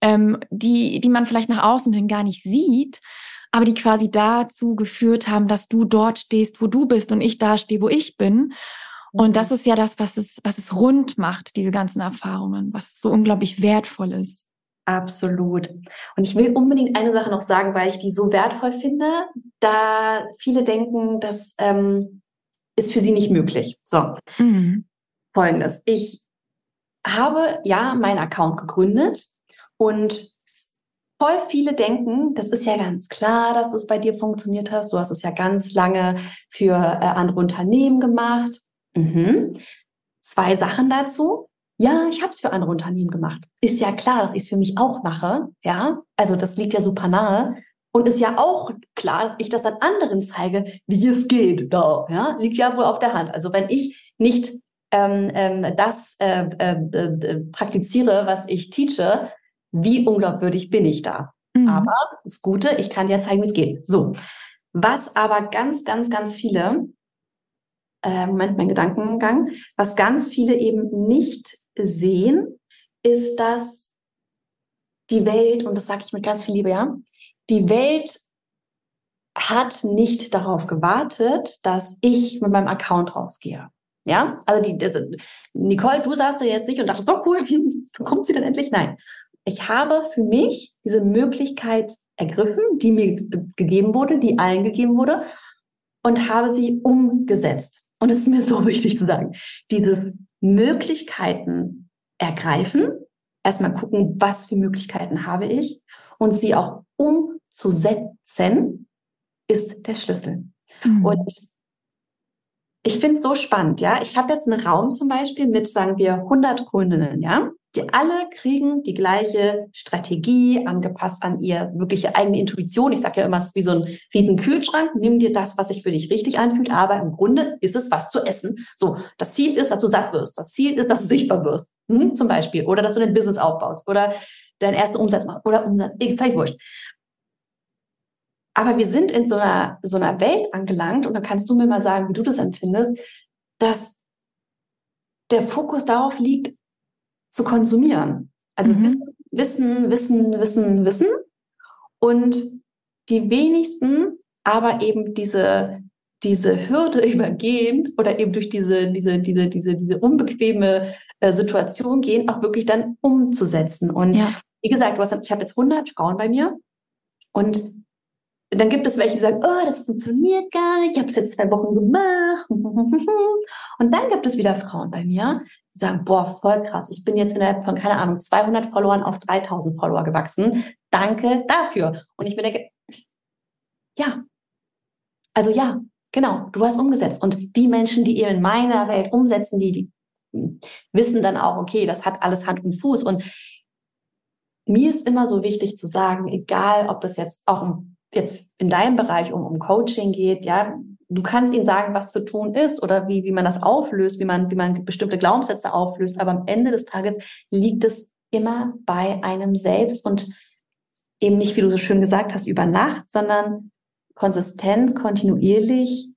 ähm, die, die man vielleicht nach außen hin gar nicht sieht, aber die quasi dazu geführt haben, dass du dort stehst, wo du bist und ich da stehe, wo ich bin. Und mhm. das ist ja das, was es, was es rund macht, diese ganzen Erfahrungen, was so unglaublich wertvoll ist. Absolut. Und ich will unbedingt eine Sache noch sagen, weil ich die so wertvoll finde, da viele denken, das ähm, ist für sie nicht möglich. So, mhm. folgendes. Ich habe ja meinen Account gegründet und voll viele denken, das ist ja ganz klar, dass es bei dir funktioniert hast. Du hast es ja ganz lange für äh, andere Unternehmen gemacht. Mhm. Zwei Sachen dazu. Ja, ich habe es für andere Unternehmen gemacht. Ist ja klar, dass ich es für mich auch mache. Ja, also das liegt ja super nahe. Und ist ja auch klar, dass ich das an anderen zeige, wie es geht. Da, ja, liegt ja wohl auf der Hand. Also wenn ich nicht ähm, ähm, das äh, äh, äh, praktiziere, was ich teache, wie unglaubwürdig bin ich da? Mhm. Aber das Gute, ich kann dir zeigen, wie es geht. So. Was aber ganz, ganz, ganz viele, äh, Moment, mein Gedankengang, was ganz viele eben nicht sehen, ist, dass die Welt, und das sage ich mit ganz viel Liebe, ja, die Welt hat nicht darauf gewartet, dass ich mit meinem Account rausgehe. Ja, also die, das, Nicole, du saßt da jetzt nicht und dachtest, so cool, kommt sie denn endlich? Nein. Ich habe für mich diese Möglichkeit ergriffen, die mir gegeben wurde, die allen gegeben wurde, und habe sie umgesetzt. Und es ist mir so wichtig zu sagen, dieses Möglichkeiten ergreifen, erstmal gucken, was für Möglichkeiten habe ich und sie auch umzusetzen, ist der Schlüssel. Mhm. Und ich finde es so spannend, ja. Ich habe jetzt einen Raum zum Beispiel mit, sagen wir, 100 Kundinnen, ja. Die alle kriegen die gleiche Strategie, angepasst an ihr wirkliche eigene Intuition. Ich sage ja immer, es ist wie so ein riesen Kühlschrank. Nimm dir das, was sich für dich richtig anfühlt, aber im Grunde ist es was zu essen. So, das Ziel ist, dass du satt wirst. Das Ziel ist, dass du sichtbar wirst, hm, zum Beispiel. Oder dass du dein Business aufbaust. Oder deinen ersten Umsatz machst. Oder Umsatz, völlig wurscht. Aber wir sind in so einer, so einer Welt angelangt, und da kannst du mir mal sagen, wie du das empfindest, dass der Fokus darauf liegt, zu konsumieren. Also mhm. Wissen, Wissen, Wissen, Wissen, Wissen. Und die wenigsten aber eben diese, diese Hürde übergehen oder eben durch diese, diese, diese, diese, diese unbequeme äh, Situation gehen, auch wirklich dann umzusetzen. Und ja. wie gesagt, du hast, ich habe jetzt 100 Frauen bei mir und dann gibt es welche, die sagen, oh, das funktioniert gar nicht, ich habe es jetzt zwei Wochen gemacht. Und dann gibt es wieder Frauen bei mir, die sagen, boah, voll krass, ich bin jetzt innerhalb von, keine Ahnung, 200 Followern auf 3000 Follower gewachsen. Danke dafür. Und ich mir denke, ja, also ja, genau, du hast umgesetzt. Und die Menschen, die eben in meiner Welt umsetzen, die, die wissen dann auch, okay, das hat alles Hand und Fuß. Und mir ist immer so wichtig zu sagen, egal ob das jetzt auch um jetzt in deinem Bereich um, um Coaching geht, ja, du kannst ihnen sagen, was zu tun ist oder wie, wie man das auflöst, wie man, wie man bestimmte Glaubenssätze auflöst. Aber am Ende des Tages liegt es immer bei einem selbst und eben nicht, wie du so schön gesagt hast, über Nacht, sondern konsistent, kontinuierlich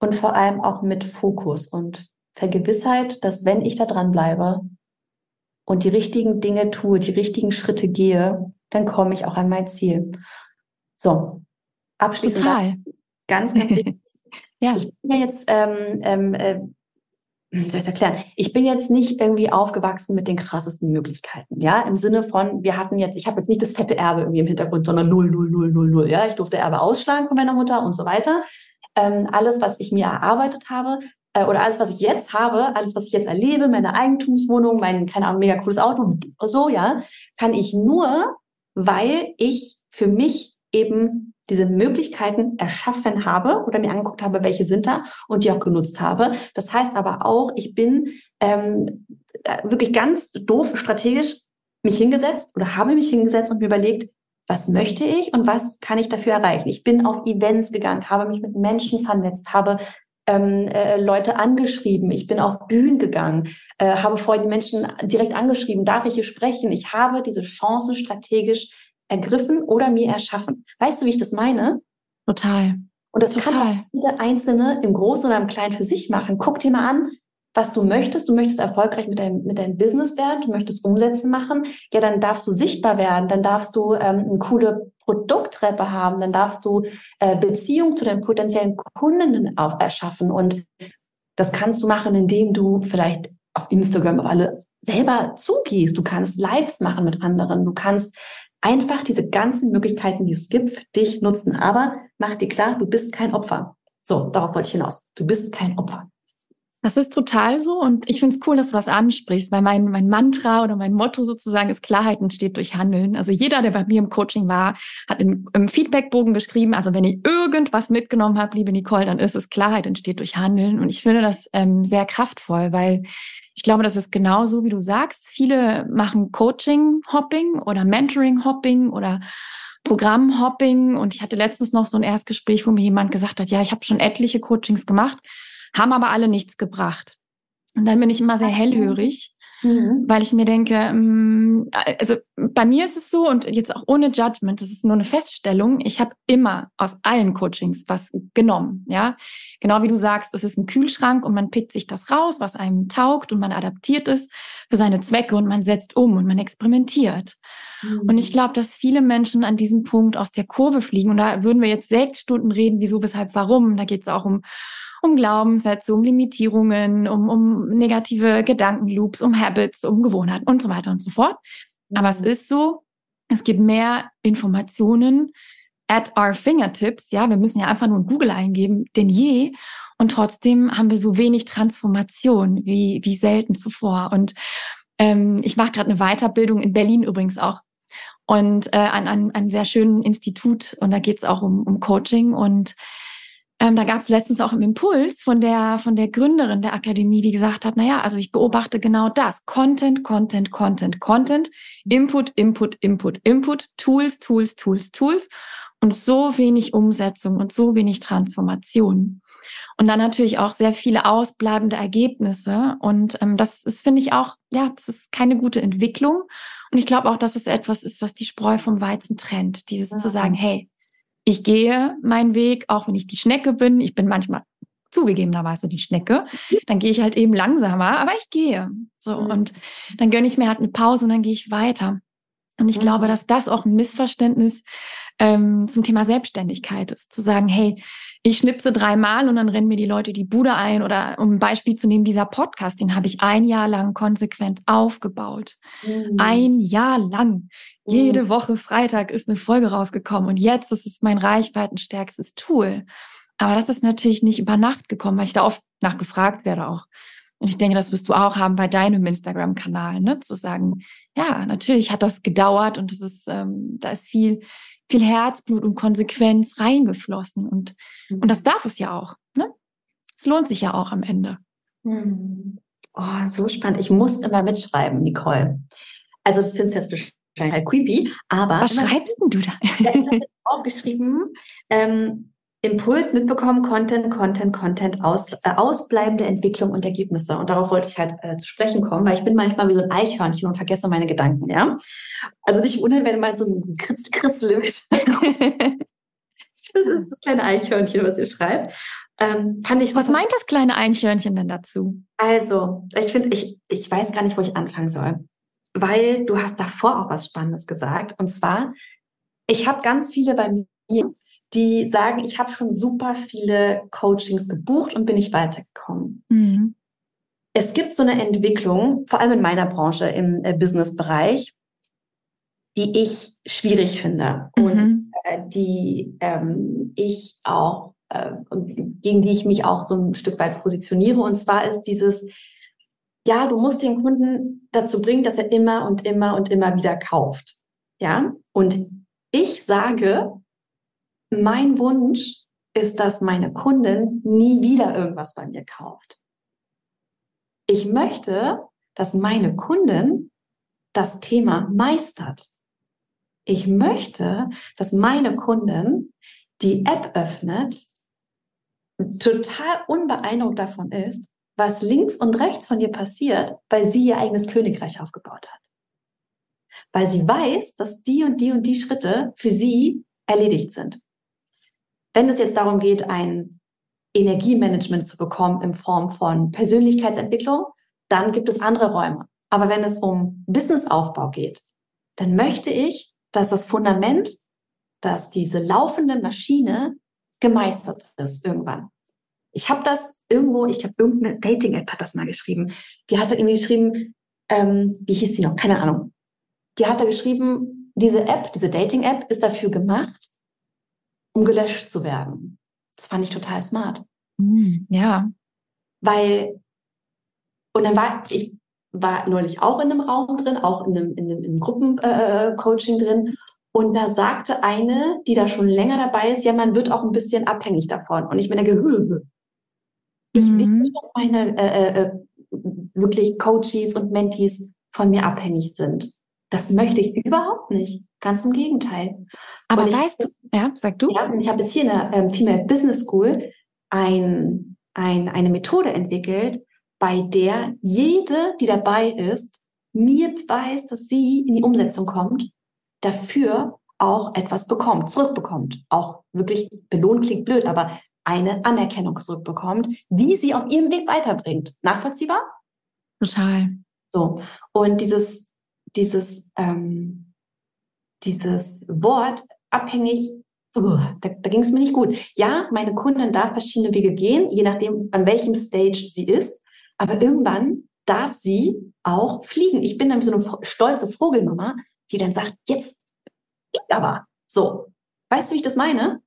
und vor allem auch mit Fokus und Vergewissheit, dass wenn ich da dran bleibe und die richtigen Dinge tue, die richtigen Schritte gehe, dann komme ich auch an mein Ziel. So, abschließend Total. ganz, ganz wichtig. ja. Ich bin ja jetzt, ähm, ähm, äh, soll ich erklären? Ich bin jetzt nicht irgendwie aufgewachsen mit den krassesten Möglichkeiten, ja, im Sinne von, wir hatten jetzt, ich habe jetzt nicht das fette Erbe irgendwie im Hintergrund, sondern null, null, null, null, null, ja, ich durfte Erbe ausschlagen von meiner Mutter und so weiter. Ähm, alles, was ich mir erarbeitet habe, äh, oder alles, was ich jetzt habe, alles, was ich jetzt erlebe, meine Eigentumswohnung, mein, keine Ahnung, mega cooles Auto, so, ja, kann ich nur, weil ich für mich eben diese Möglichkeiten erschaffen habe oder mir angeguckt habe, welche sind da und die auch genutzt habe. Das heißt aber auch, ich bin ähm, äh, wirklich ganz doof strategisch mich hingesetzt oder habe mich hingesetzt und mir überlegt, was möchte ich und was kann ich dafür erreichen. Ich bin auf Events gegangen, habe mich mit Menschen vernetzt, habe ähm, äh, Leute angeschrieben, ich bin auf Bühnen gegangen, äh, habe vorher die Menschen direkt angeschrieben, darf ich hier sprechen? Ich habe diese Chancen strategisch ergriffen oder mir erschaffen. Weißt du, wie ich das meine? Total. Und das Total. kann jeder Einzelne im Großen oder im Kleinen für sich machen. Guck dir mal an, was du möchtest. Du möchtest erfolgreich mit deinem, mit deinem Business werden, du möchtest Umsätze machen. Ja, dann darfst du sichtbar werden, dann darfst du ähm, eine coole Produkttreppe haben, dann darfst du äh, Beziehung zu deinen potenziellen Kundinnen auf, erschaffen. Und das kannst du machen, indem du vielleicht auf Instagram auf alle selber zugehst. Du kannst Lives machen mit anderen. Du kannst einfach diese ganzen Möglichkeiten, die es gibt, für dich nutzen. Aber mach dir klar, du bist kein Opfer. So, darauf wollte ich hinaus. Du bist kein Opfer. Das ist total so und ich finde es cool, dass du das ansprichst, weil mein, mein Mantra oder mein Motto sozusagen ist, Klarheit entsteht durch Handeln. Also jeder, der bei mir im Coaching war, hat im, im Feedbackbogen geschrieben, also wenn ihr irgendwas mitgenommen habt, liebe Nicole, dann ist es Klarheit entsteht durch Handeln und ich finde das ähm, sehr kraftvoll, weil ich glaube, das ist genauso, wie du sagst. Viele machen Coaching-Hopping oder Mentoring-Hopping oder Programm-Hopping. Und ich hatte letztens noch so ein Erstgespräch, wo mir jemand gesagt hat, ja, ich habe schon etliche Coachings gemacht, haben aber alle nichts gebracht. Und dann bin ich immer sehr hellhörig Mhm. Weil ich mir denke, mm, also bei mir ist es so und jetzt auch ohne Judgment, das ist nur eine Feststellung. Ich habe immer aus allen Coachings was genommen, ja. Genau wie du sagst, es ist ein Kühlschrank und man pickt sich das raus, was einem taugt und man adaptiert es für seine Zwecke und man setzt um und man experimentiert. Mhm. Und ich glaube, dass viele Menschen an diesem Punkt aus der Kurve fliegen und da würden wir jetzt sechs Stunden reden, wieso, weshalb, warum. Da geht es auch um um Glaubenssätze, um Limitierungen, um, um negative Gedankenloops, um Habits, um Gewohnheiten und so weiter und so fort. Aber es mhm. ist so, es gibt mehr Informationen at our fingertips. Ja, wir müssen ja einfach nur in Google eingeben, denn je. Und trotzdem haben wir so wenig Transformation wie, wie selten zuvor. Und ähm, ich mache gerade eine Weiterbildung in Berlin übrigens auch und äh, an, an einem sehr schönen Institut. Und da geht es auch um, um Coaching. Und ähm, da gab es letztens auch im Impuls von der, von der Gründerin der Akademie, die gesagt hat, na ja, also ich beobachte genau das. Content, Content, Content, Content, Input, Input, Input, Input, Tools, Tools, Tools, Tools und so wenig Umsetzung und so wenig Transformation. Und dann natürlich auch sehr viele ausbleibende Ergebnisse. Und ähm, das ist, finde ich, auch, ja, das ist keine gute Entwicklung. Und ich glaube auch, dass es etwas ist, was die Spreu vom Weizen trennt. Dieses ja. zu sagen, hey, ich gehe meinen Weg, auch wenn ich die Schnecke bin. Ich bin manchmal zugegebenerweise die Schnecke. Dann gehe ich halt eben langsamer, aber ich gehe. So mhm. und dann gönne ich mir halt eine Pause und dann gehe ich weiter. Und ich mhm. glaube, dass das auch ein Missverständnis ähm, zum Thema Selbstständigkeit ist. Zu sagen, hey, ich schnipse dreimal und dann rennen mir die Leute die Bude ein. Oder um ein Beispiel zu nehmen, dieser Podcast, den habe ich ein Jahr lang konsequent aufgebaut. Mhm. Ein Jahr lang. Mhm. Jede Woche Freitag ist eine Folge rausgekommen. Und jetzt ist es mein reichweitenstärkstes Tool. Aber das ist natürlich nicht über Nacht gekommen, weil ich da oft nachgefragt werde auch. Und ich denke, das wirst du auch haben bei deinem Instagram-Kanal, ne? Zu sagen, ja, natürlich hat das gedauert und das ist, ähm, da ist viel, viel Herzblut und Konsequenz reingeflossen. Und, mhm. und das darf es ja auch. Ne? Es lohnt sich ja auch am Ende. Mhm. Oh, so spannend. Ich muss immer mitschreiben, Nicole. Also das findest du jetzt wahrscheinlich halt creepy, aber... Was schreibst denn du da? aufgeschrieben, ähm, Impuls mitbekommen, Content, Content, Content, aus, äh, ausbleibende Entwicklung und Ergebnisse. Und darauf wollte ich halt äh, zu sprechen kommen, weil ich bin manchmal wie so ein Eichhörnchen und vergesse meine Gedanken, ja. Also nicht wundern, wenn mal so ein Kritzel, Kritzel mit. das ist das kleine Eichhörnchen, was ihr schreibt. Ähm, fand ich was meint das kleine Eichhörnchen denn dazu? Also, ich finde, ich, ich weiß gar nicht, wo ich anfangen soll. Weil du hast davor auch was Spannendes gesagt. Und zwar, ich habe ganz viele bei mir, die sagen, ich habe schon super viele Coachings gebucht und bin nicht weitergekommen. Mhm. Es gibt so eine Entwicklung, vor allem in meiner Branche, im äh, Business-Bereich, die ich schwierig finde mhm. und äh, die ähm, ich auch, äh, gegen die ich mich auch so ein Stück weit positioniere. Und zwar ist dieses, ja, du musst den Kunden dazu bringen, dass er immer und immer und immer wieder kauft. Ja, und ich sage, mein Wunsch ist, dass meine Kundin nie wieder irgendwas bei mir kauft. Ich möchte, dass meine Kundin das Thema meistert. Ich möchte, dass meine Kundin die App öffnet, total unbeeindruckt davon ist, was links und rechts von ihr passiert, weil sie ihr eigenes Königreich aufgebaut hat. Weil sie weiß, dass die und die und die Schritte für sie erledigt sind. Wenn es jetzt darum geht, ein Energiemanagement zu bekommen in Form von Persönlichkeitsentwicklung, dann gibt es andere Räume. Aber wenn es um Businessaufbau geht, dann möchte ich, dass das Fundament, dass diese laufende Maschine gemeistert ist irgendwann. Ich habe das irgendwo, ich habe irgendeine Dating-App hat das mal geschrieben. Die hatte irgendwie geschrieben, ähm, wie hieß die noch? Keine Ahnung. Die hat da geschrieben, diese App, diese Dating-App ist dafür gemacht, um gelöscht zu werden. Das fand ich total smart. Mm, ja. Weil, und dann war, ich war neulich auch in einem Raum drin, auch in einem, in einem, in einem Gruppencoaching äh, drin. Und da sagte eine, die da schon länger dabei ist, ja, man wird auch ein bisschen abhängig davon. Und ich bin der Gehöhe. Ich will mhm. nicht, dass meine äh, äh, äh, wirklich Coaches und Mentees von mir abhängig sind. Das möchte ich überhaupt nicht. Ganz im Gegenteil. Aber weißt du, ja, sag du. Ja, ich habe jetzt hier in der ähm, Female Business School ein, ein, eine Methode entwickelt, bei der jede, die dabei ist, mir beweist, dass sie in die Umsetzung kommt, dafür auch etwas bekommt, zurückbekommt. Auch wirklich belohnt klingt blöd, aber eine Anerkennung zurückbekommt, die sie auf ihrem Weg weiterbringt. Nachvollziehbar? Total. So. Und dieses, dieses, ähm, dieses Wort abhängig, uh, da, da ging es mir nicht gut. Ja, meine Kundin darf verschiedene Wege gehen, je nachdem, an welchem Stage sie ist. Aber irgendwann darf sie auch fliegen. Ich bin dann so eine stolze Vogelmama, die dann sagt, jetzt aber so. Weißt du, wie ich das meine?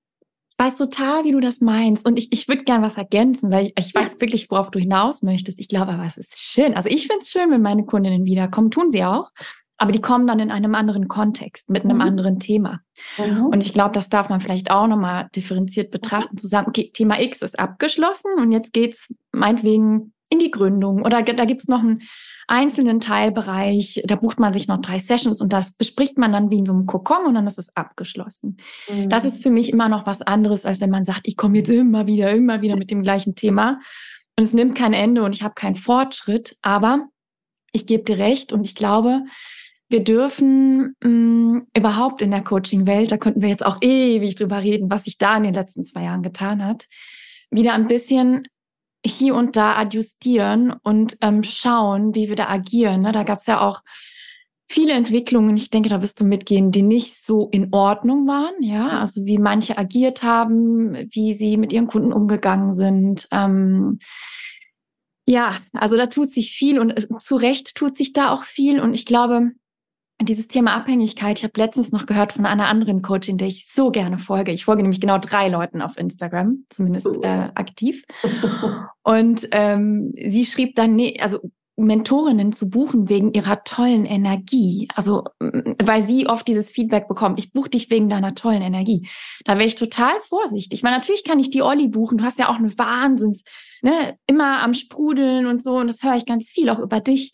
Ich weiß total, wie du das meinst. Und ich, ich würde gern was ergänzen, weil ich, ich weiß wirklich, worauf du hinaus möchtest. Ich glaube aber, es ist schön. Also ich finde es schön, wenn meine Kundinnen wiederkommen. Tun sie auch. Aber die kommen dann in einem anderen Kontext, mit einem mhm. anderen Thema. Mhm. Und ich glaube, das darf man vielleicht auch nochmal differenziert betrachten, mhm. zu sagen, okay, Thema X ist abgeschlossen und jetzt geht's meinetwegen in die Gründung oder da gibt's noch einen einzelnen Teilbereich, da bucht man sich noch drei Sessions und das bespricht man dann wie in so einem Kokon und dann ist es abgeschlossen. Mhm. Das ist für mich immer noch was anderes, als wenn man sagt, ich komme jetzt immer wieder, immer wieder mit dem gleichen Thema und es nimmt kein Ende und ich habe keinen Fortschritt, aber ich gebe dir recht und ich glaube, wir dürfen mh, mm, überhaupt in der Coaching-Welt, da könnten wir jetzt auch ewig drüber reden, was sich da in den letzten zwei Jahren getan hat, wieder ein bisschen hier und da adjustieren und ähm, schauen, wie wir da agieren. Ne? Da gab es ja auch viele Entwicklungen, ich denke, da wirst du mitgehen, die nicht so in Ordnung waren, ja, also wie manche agiert haben, wie sie mit ihren Kunden umgegangen sind. Ähm, ja, also da tut sich viel und zu Recht tut sich da auch viel und ich glaube, dieses Thema Abhängigkeit, ich habe letztens noch gehört von einer anderen Coachin, der ich so gerne folge. Ich folge nämlich genau drei Leuten auf Instagram, zumindest oh. äh, aktiv. Und ähm, sie schrieb dann, nee, also Mentorinnen zu buchen wegen ihrer tollen Energie. Also, weil sie oft dieses Feedback bekommt, ich buche dich wegen deiner tollen Energie. Da wäre ich total vorsichtig. Weil natürlich kann ich die Olli buchen. Du hast ja auch eine Wahnsinns, ne, immer am Sprudeln und so. Und das höre ich ganz viel auch über dich.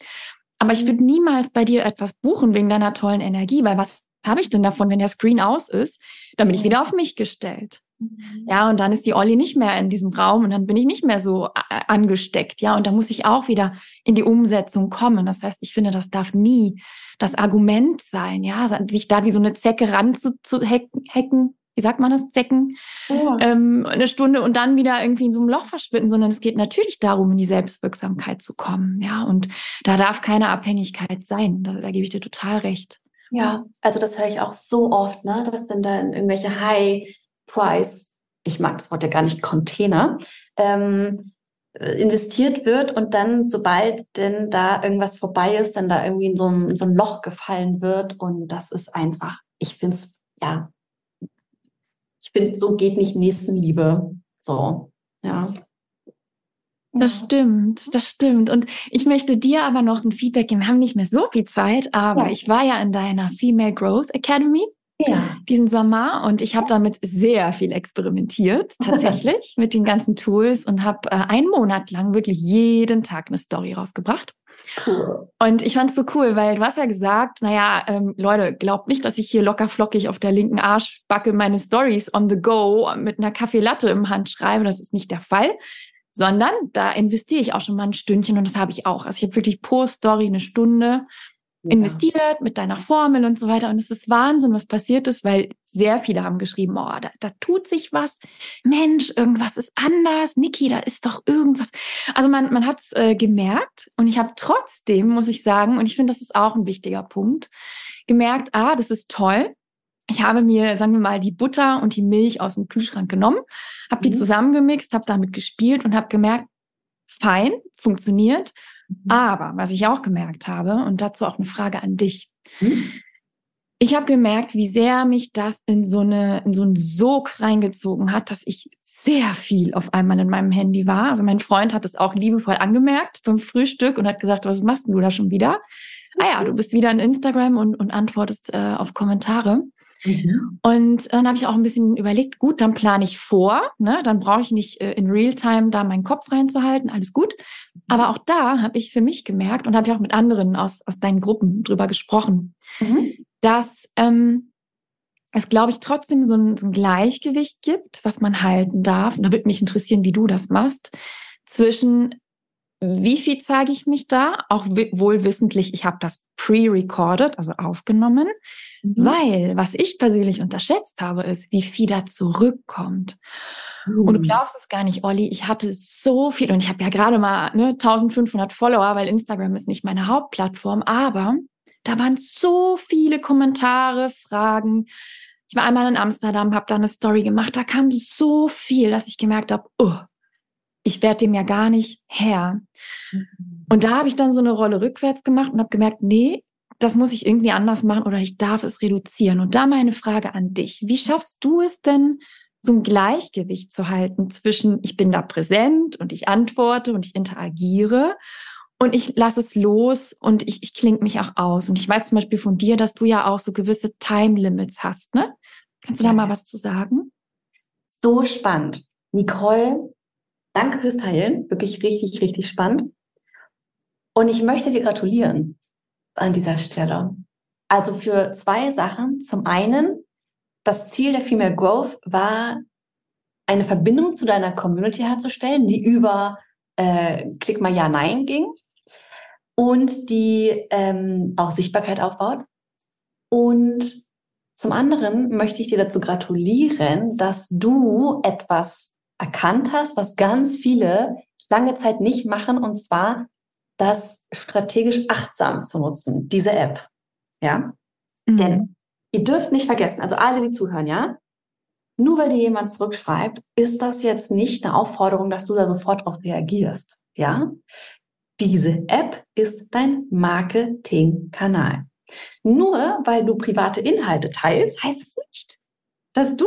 Aber ich würde niemals bei dir etwas buchen wegen deiner tollen Energie, weil was habe ich denn davon, wenn der Screen aus ist? Dann bin ich wieder auf mich gestellt. Mhm. Ja, und dann ist die Olli nicht mehr in diesem Raum und dann bin ich nicht mehr so äh, angesteckt. Ja, und da muss ich auch wieder in die Umsetzung kommen. Das heißt, ich finde, das darf nie das Argument sein, ja, sich da wie so eine Zecke ranzuhacken, wie sagt man das, Zecken, ja. ähm, eine Stunde und dann wieder irgendwie in so einem Loch verschwinden, sondern es geht natürlich darum, in die Selbstwirksamkeit zu kommen. Ja, und da darf keine Abhängigkeit sein. Da, da gebe ich dir total recht. Ja, also das höre ich auch so oft, ne? dass dann da in irgendwelche High-Price, ich mag das Wort ja gar nicht, Container, ähm, äh, investiert wird und dann, sobald denn da irgendwas vorbei ist, dann da irgendwie in so ein, in so ein Loch gefallen wird. Und das ist einfach, ich finde es, ja, finde, so geht nicht Nächstenliebe. So, ja. Das stimmt, das stimmt. Und ich möchte dir aber noch ein Feedback geben. Wir haben nicht mehr so viel Zeit, aber ja. ich war ja in deiner Female Growth Academy ja. diesen Sommer und ich habe damit sehr viel experimentiert, tatsächlich, mit den ganzen Tools und habe äh, einen Monat lang wirklich jeden Tag eine Story rausgebracht. Cool. Und ich fand es so cool, weil du hast ja gesagt, naja, ähm, Leute, glaubt nicht, dass ich hier locker flockig auf der linken Arschbacke meine Stories on the go mit einer Kaffeelatte im Hand schreibe. Das ist nicht der Fall, sondern da investiere ich auch schon mal ein Stündchen und das habe ich auch. Also ich habe wirklich pro Story eine Stunde investiert mit deiner Formel und so weiter. Und es ist Wahnsinn, was passiert ist, weil sehr viele haben geschrieben, oh, da, da tut sich was. Mensch, irgendwas ist anders. Niki, da ist doch irgendwas. Also man, man hat es äh, gemerkt und ich habe trotzdem, muss ich sagen, und ich finde, das ist auch ein wichtiger Punkt, gemerkt, ah, das ist toll. Ich habe mir, sagen wir mal, die Butter und die Milch aus dem Kühlschrank genommen, habe die mhm. zusammengemixt, habe damit gespielt und habe gemerkt, fein, funktioniert. Mhm. Aber was ich auch gemerkt habe, und dazu auch eine Frage an dich. Mhm. Ich habe gemerkt, wie sehr mich das in so eine, in so einen Sog reingezogen hat, dass ich sehr viel auf einmal in meinem Handy war. Also mein Freund hat es auch liebevoll angemerkt beim Frühstück und hat gesagt, was machst du da schon wieder? Ah ja, du bist wieder in Instagram und, und antwortest äh, auf Kommentare. Mhm. Und dann habe ich auch ein bisschen überlegt, gut, dann plane ich vor, ne? dann brauche ich nicht äh, in Realtime da meinen Kopf reinzuhalten, alles gut. Mhm. Aber auch da habe ich für mich gemerkt und habe ich auch mit anderen aus, aus deinen Gruppen drüber gesprochen, mhm. dass ähm, es, glaube ich, trotzdem so ein, so ein Gleichgewicht gibt, was man halten darf. Und da würde mich interessieren, wie du das machst, zwischen wie viel zeige ich mich da? Auch wohlwissentlich, ich habe das pre-recorded, also aufgenommen, mhm. weil was ich persönlich unterschätzt habe, ist, wie viel da zurückkommt. Mhm. Und du mhm. glaubst es gar nicht, Olli, ich hatte so viel und ich habe ja gerade mal ne, 1500 Follower, weil Instagram ist nicht meine Hauptplattform, aber da waren so viele Kommentare, Fragen. Ich war einmal in Amsterdam, habe da eine Story gemacht, da kam so viel, dass ich gemerkt habe, oh, ich werde dem ja gar nicht Herr. Mhm. Und da habe ich dann so eine Rolle rückwärts gemacht und habe gemerkt, nee, das muss ich irgendwie anders machen oder ich darf es reduzieren. Und da meine Frage an dich. Wie schaffst du es denn, so ein Gleichgewicht zu halten zwischen, ich bin da präsent und ich antworte und ich interagiere und ich lasse es los und ich, ich klinge mich auch aus. Und ich weiß zum Beispiel von dir, dass du ja auch so gewisse Time Limits hast, ne? Kannst du da mal was zu sagen? So spannend. Nicole, Danke fürs Teilen. Wirklich richtig, richtig spannend. Und ich möchte dir gratulieren an dieser Stelle. Also für zwei Sachen. Zum einen, das Ziel der Female Growth war, eine Verbindung zu deiner Community herzustellen, die über äh, Klick mal Ja, Nein ging und die ähm, auch Sichtbarkeit aufbaut. Und zum anderen möchte ich dir dazu gratulieren, dass du etwas erkannt hast, was ganz viele lange Zeit nicht machen, und zwar das strategisch achtsam zu nutzen, diese App. Ja? Mhm. Denn ihr dürft nicht vergessen, also alle, die zuhören, ja, nur weil dir jemand zurückschreibt, ist das jetzt nicht eine Aufforderung, dass du da sofort darauf reagierst. Ja? Diese App ist dein Marketingkanal. Nur weil du private Inhalte teilst, heißt es nicht, dass du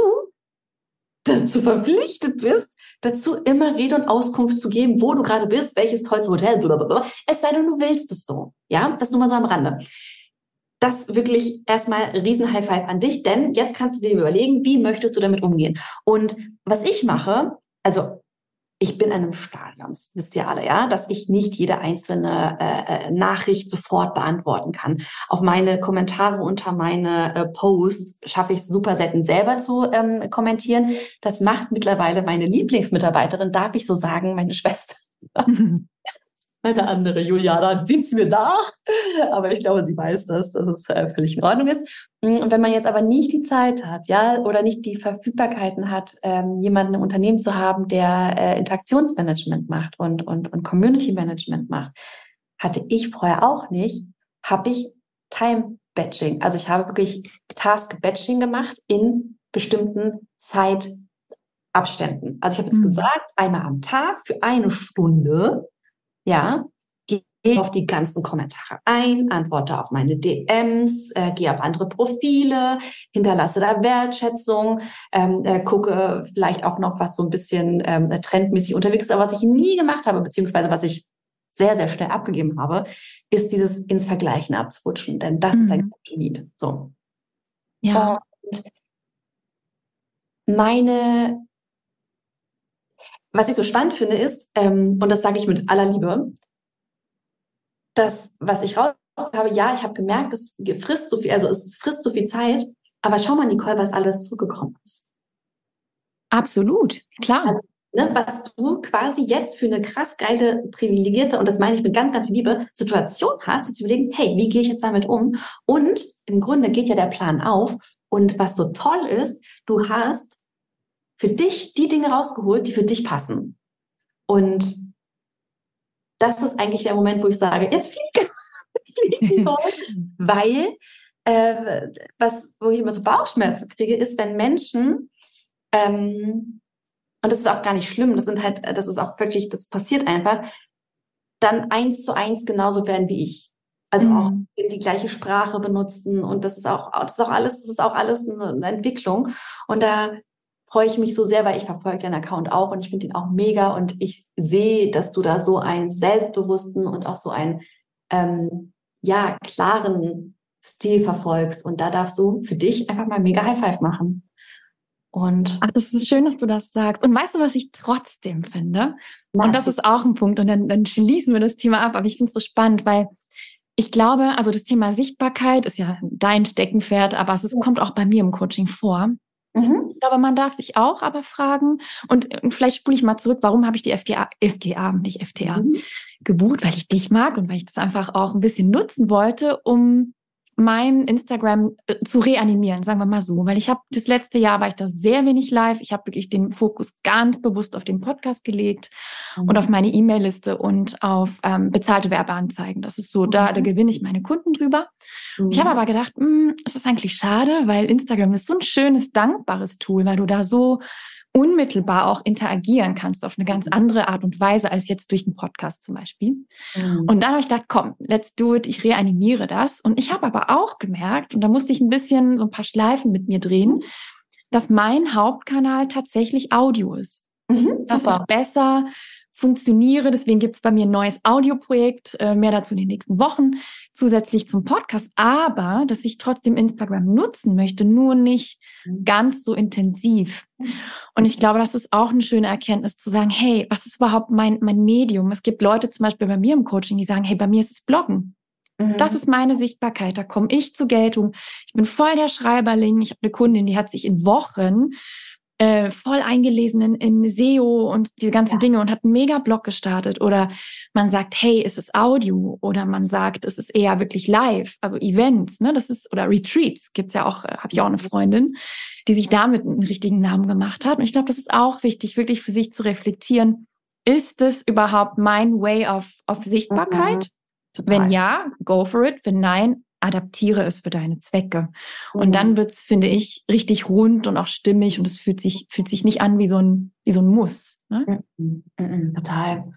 dazu verpflichtet bist, dazu immer Rede und Auskunft zu geben, wo du gerade bist, welches tollste Hotel, blablabla. Es sei denn, du willst es so. Ja, das nur mal so am Rande. Das wirklich erstmal riesen High Five an dich, denn jetzt kannst du dir überlegen, wie möchtest du damit umgehen? Und was ich mache, also ich bin in einem Stadion, das wisst ihr alle, ja, dass ich nicht jede einzelne äh, äh, Nachricht sofort beantworten kann. Auf meine Kommentare unter meine äh, Posts schaffe ich es super selten selber zu ähm, kommentieren. Das macht mittlerweile meine Lieblingsmitarbeiterin, darf ich so sagen, meine Schwester. eine andere Juliana sieht es mir nach. Aber ich glaube, sie weiß das, dass es äh, völlig in Ordnung ist. Mm, und wenn man jetzt aber nicht die Zeit hat, ja, oder nicht die Verfügbarkeiten hat, ähm, jemanden im Unternehmen zu haben, der äh, Interaktionsmanagement macht und, und, und Community Management macht, hatte ich vorher auch nicht, habe ich Time Batching. Also ich habe wirklich Task Batching gemacht in bestimmten Zeitabständen. Also ich habe jetzt mhm. gesagt, einmal am Tag für eine Stunde ja, gehe auf die ganzen Kommentare ein, antworte auf meine DMs, äh, gehe auf andere Profile, hinterlasse da Wertschätzung, ähm, äh, gucke vielleicht auch noch, was so ein bisschen ähm, trendmäßig unterwegs ist, aber was ich nie gemacht habe, beziehungsweise was ich sehr, sehr schnell abgegeben habe, ist dieses ins Vergleichen abzurutschen, denn das mhm. ist ein Kryptonit. So. Ja. Und meine was ich so spannend finde, ist, ähm, und das sage ich mit aller Liebe, dass was ich raus habe, ja, ich habe gemerkt, es frisst so viel, also es frisst so viel Zeit, aber schau mal, Nicole, was alles zurückgekommen ist. Absolut, klar. Also, ne, was du quasi jetzt für eine krass geile, privilegierte, und das meine ich mit ganz, ganz viel Liebe, Situation hast, zu überlegen, hey, wie gehe ich jetzt damit um? Und im Grunde geht ja der Plan auf. Und was so toll ist, du hast für dich die Dinge rausgeholt, die für dich passen. Und das ist eigentlich der Moment, wo ich sage, jetzt fliege, fliege weil äh, was, wo ich immer so Bauchschmerzen kriege, ist, wenn Menschen ähm, und das ist auch gar nicht schlimm, das sind halt, das ist auch wirklich, das passiert einfach, dann eins zu eins genauso werden wie ich. Also mhm. auch die gleiche Sprache benutzen und das ist auch, das ist auch alles, das ist auch alles eine Entwicklung. Und da freue ich mich so sehr, weil ich verfolge deinen Account auch und ich finde ihn auch mega und ich sehe, dass du da so einen selbstbewussten und auch so einen ähm, ja klaren Stil verfolgst und da darfst du für dich einfach mal mega High Five machen. Und Ach, das ist schön, dass du das sagst. Und weißt du, was ich trotzdem finde? Und das ist auch ein Punkt. Und dann, dann schließen wir das Thema ab. Aber ich finde es so spannend, weil ich glaube, also das Thema Sichtbarkeit ist ja dein Steckenpferd, aber es ist, kommt auch bei mir im Coaching vor. Mhm. Ich glaube, man darf sich auch aber fragen, und, und vielleicht spule ich mal zurück, warum habe ich die FGA, FGA, nicht FTA, mhm. gebucht, weil ich dich mag und weil ich das einfach auch ein bisschen nutzen wollte, um mein Instagram äh, zu reanimieren, sagen wir mal so, weil ich habe das letzte Jahr war ich da sehr wenig live. Ich habe wirklich den Fokus ganz bewusst auf den Podcast gelegt mhm. und auf meine E-Mail-Liste und auf ähm, bezahlte Werbeanzeigen. Das ist so, da, da mhm. gewinne ich meine Kunden drüber. Mhm. Ich habe aber gedacht, hm, es ist eigentlich schade, weil Instagram ist so ein schönes, dankbares Tool, weil du da so unmittelbar auch interagieren kannst auf eine ganz mhm. andere Art und Weise als jetzt durch einen Podcast zum Beispiel. Mhm. Und dann habe ich gedacht, komm, let's do it, ich reanimiere das. Und ich habe aber auch gemerkt, und da musste ich ein bisschen so ein paar Schleifen mit mir drehen, dass mein Hauptkanal tatsächlich Audio ist. Mhm, dass ich besser funktioniere. Deswegen gibt es bei mir ein neues Audioprojekt, äh, mehr dazu in den nächsten Wochen, zusätzlich zum Podcast. Aber, dass ich trotzdem Instagram nutzen möchte, nur nicht mhm. ganz so intensiv. Und ich glaube, das ist auch eine schöne Erkenntnis zu sagen, hey, was ist überhaupt mein, mein Medium? Es gibt Leute zum Beispiel bei mir im Coaching, die sagen, hey, bei mir ist es Bloggen. Mhm. Das ist meine Sichtbarkeit. Da komme ich zur Geltung. Ich bin voll der Schreiberling. Ich habe eine Kundin, die hat sich in Wochen äh, voll eingelesen in, in SEO und diese ganzen ja. Dinge und hat einen mega Blog gestartet. Oder man sagt, hey, ist es Audio? Oder man sagt, es ist eher wirklich live, also Events, ne? Das ist, oder Retreats gibt's ja auch, äh, habe ich auch eine Freundin, die sich damit einen richtigen Namen gemacht hat. Und ich glaube, das ist auch wichtig, wirklich für sich zu reflektieren. Ist es überhaupt mein Way of, of Sichtbarkeit? Mhm. Wenn ja, go for it. Wenn nein, adaptiere es für deine Zwecke. Und dann mhm. wird's, finde ich, richtig rund und auch stimmig und es fühlt sich, fühlt sich nicht an wie so ein, wie so ein Muss. Ne? Mhm. Mhm. Total.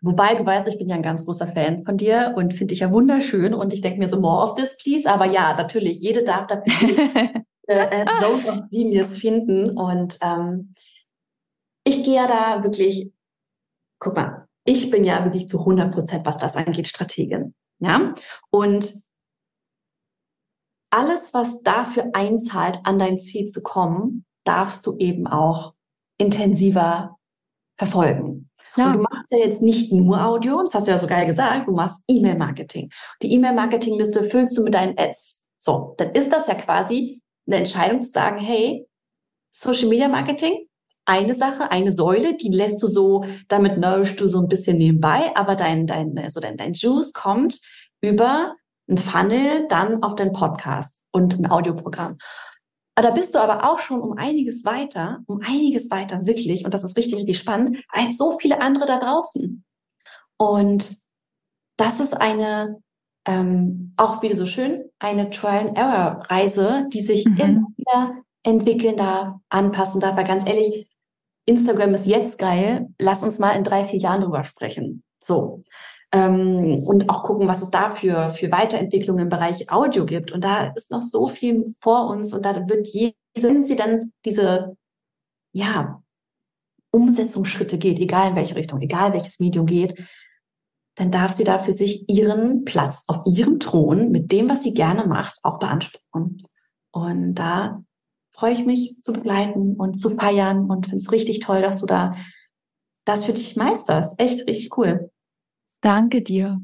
Wobei, du weißt, ich bin ja ein ganz großer Fan von dir und finde dich ja wunderschön und ich denke mir so, more of this, please. Aber ja, natürlich, jede darf dafür äh, äh, Zone of Genius finden. Und ähm, ich gehe ja da wirklich, guck mal, ich bin ja wirklich zu 100 Prozent, was das angeht, Strategin. Ja, und alles, was dafür einzahlt, an dein Ziel zu kommen, darfst du eben auch intensiver verfolgen. Ja. Und du machst ja jetzt nicht nur Audio, das hast du ja so geil gesagt, du machst E-Mail-Marketing. Die E-Mail-Marketing-Liste füllst du mit deinen Ads. So, dann ist das ja quasi eine Entscheidung zu sagen, hey, Social Media Marketing, eine Sache, eine Säule, die lässt du so, damit nourishst du so ein bisschen nebenbei, aber dein, dein, also dein, dein Juice kommt über ein Funnel, dann auf den Podcast und ein Audioprogramm. Da bist du aber auch schon um einiges weiter, um einiges weiter wirklich, und das ist richtig, richtig spannend, als so viele andere da draußen. Und das ist eine, ähm, auch wieder so schön, eine Trial-and-Error-Reise, die sich mhm. immer wieder entwickeln darf, anpassen darf. Weil ganz ehrlich, Instagram ist jetzt geil. Lass uns mal in drei, vier Jahren drüber sprechen. So ähm, und auch gucken, was es da für, für Weiterentwicklungen im Bereich Audio gibt. Und da ist noch so viel vor uns und da wird jede, wenn sie dann diese, ja, Umsetzungsschritte geht, egal in welche Richtung, egal welches Medium geht, dann darf sie da für sich ihren Platz auf ihrem Thron mit dem, was sie gerne macht, auch beanspruchen. Und da freue ich mich zu begleiten und zu feiern und finde es richtig toll, dass du da das für dich meisterst. Echt richtig cool. Danke dir.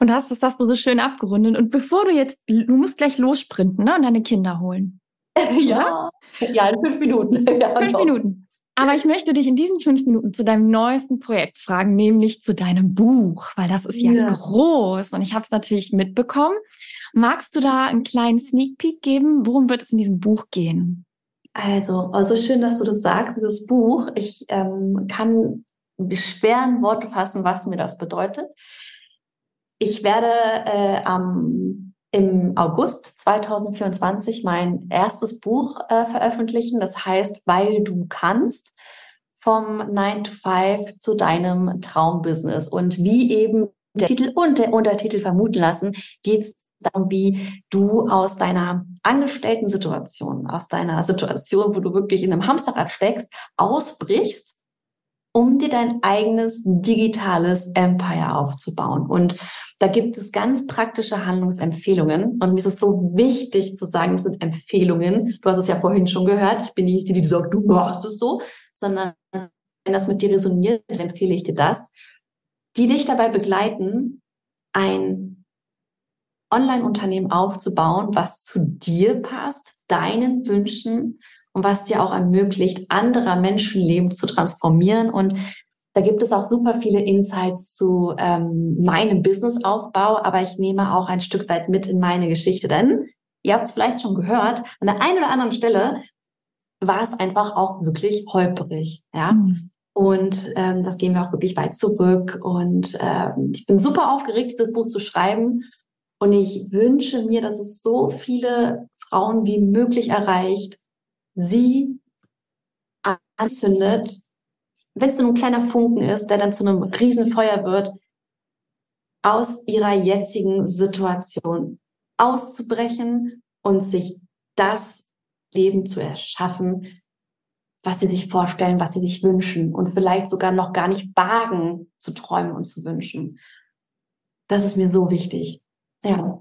Und hast das hast du so schön abgerundet. Und bevor du jetzt, du musst gleich lossprinten ne, und deine Kinder holen. ja, ja, in fünf Minuten. Ja, fünf doch. Minuten. Aber ich möchte dich in diesen fünf Minuten zu deinem neuesten Projekt fragen, nämlich zu deinem Buch, weil das ist ja, ja. groß und ich habe es natürlich mitbekommen. Magst du da einen kleinen Sneak Peek geben? Worum wird es in diesem Buch gehen? Also, also schön, dass du das sagst, dieses Buch. Ich ähm, kann schweren Worte fassen, was mir das bedeutet. Ich werde äh, am, im August 2024 mein erstes Buch äh, veröffentlichen. Das heißt, weil du kannst, vom 9 to 5 zu deinem Traumbusiness. Und wie eben der Titel und der Untertitel vermuten lassen, geht es darum, wie du aus deiner angestellten Situation, aus deiner Situation, wo du wirklich in einem Hamsterrad steckst, ausbrichst um dir dein eigenes digitales Empire aufzubauen. Und da gibt es ganz praktische Handlungsempfehlungen. Und mir ist es so wichtig zu sagen, das sind Empfehlungen. Du hast es ja vorhin schon gehört. Ich bin nicht die, die sagt, du machst es so, sondern wenn das mit dir resoniert, dann empfehle ich dir das, die dich dabei begleiten, ein Online-Unternehmen aufzubauen, was zu dir passt, deinen Wünschen und was dir auch ermöglicht, anderer Menschenleben zu transformieren. Und da gibt es auch super viele Insights zu ähm, meinem Businessaufbau, aber ich nehme auch ein Stück weit mit in meine Geschichte, denn ihr habt es vielleicht schon gehört, an der einen oder anderen Stelle war es einfach auch wirklich holperig, ja. Mhm. Und ähm, das gehen wir auch wirklich weit zurück. Und ähm, ich bin super aufgeregt, dieses Buch zu schreiben. Und ich wünsche mir, dass es so viele Frauen wie möglich erreicht, sie anzündet, wenn es nur ein kleiner Funken ist, der dann zu einem Riesenfeuer wird, aus ihrer jetzigen Situation auszubrechen und sich das Leben zu erschaffen, was sie sich vorstellen, was sie sich wünschen und vielleicht sogar noch gar nicht wagen zu träumen und zu wünschen. Das ist mir so wichtig. Ja.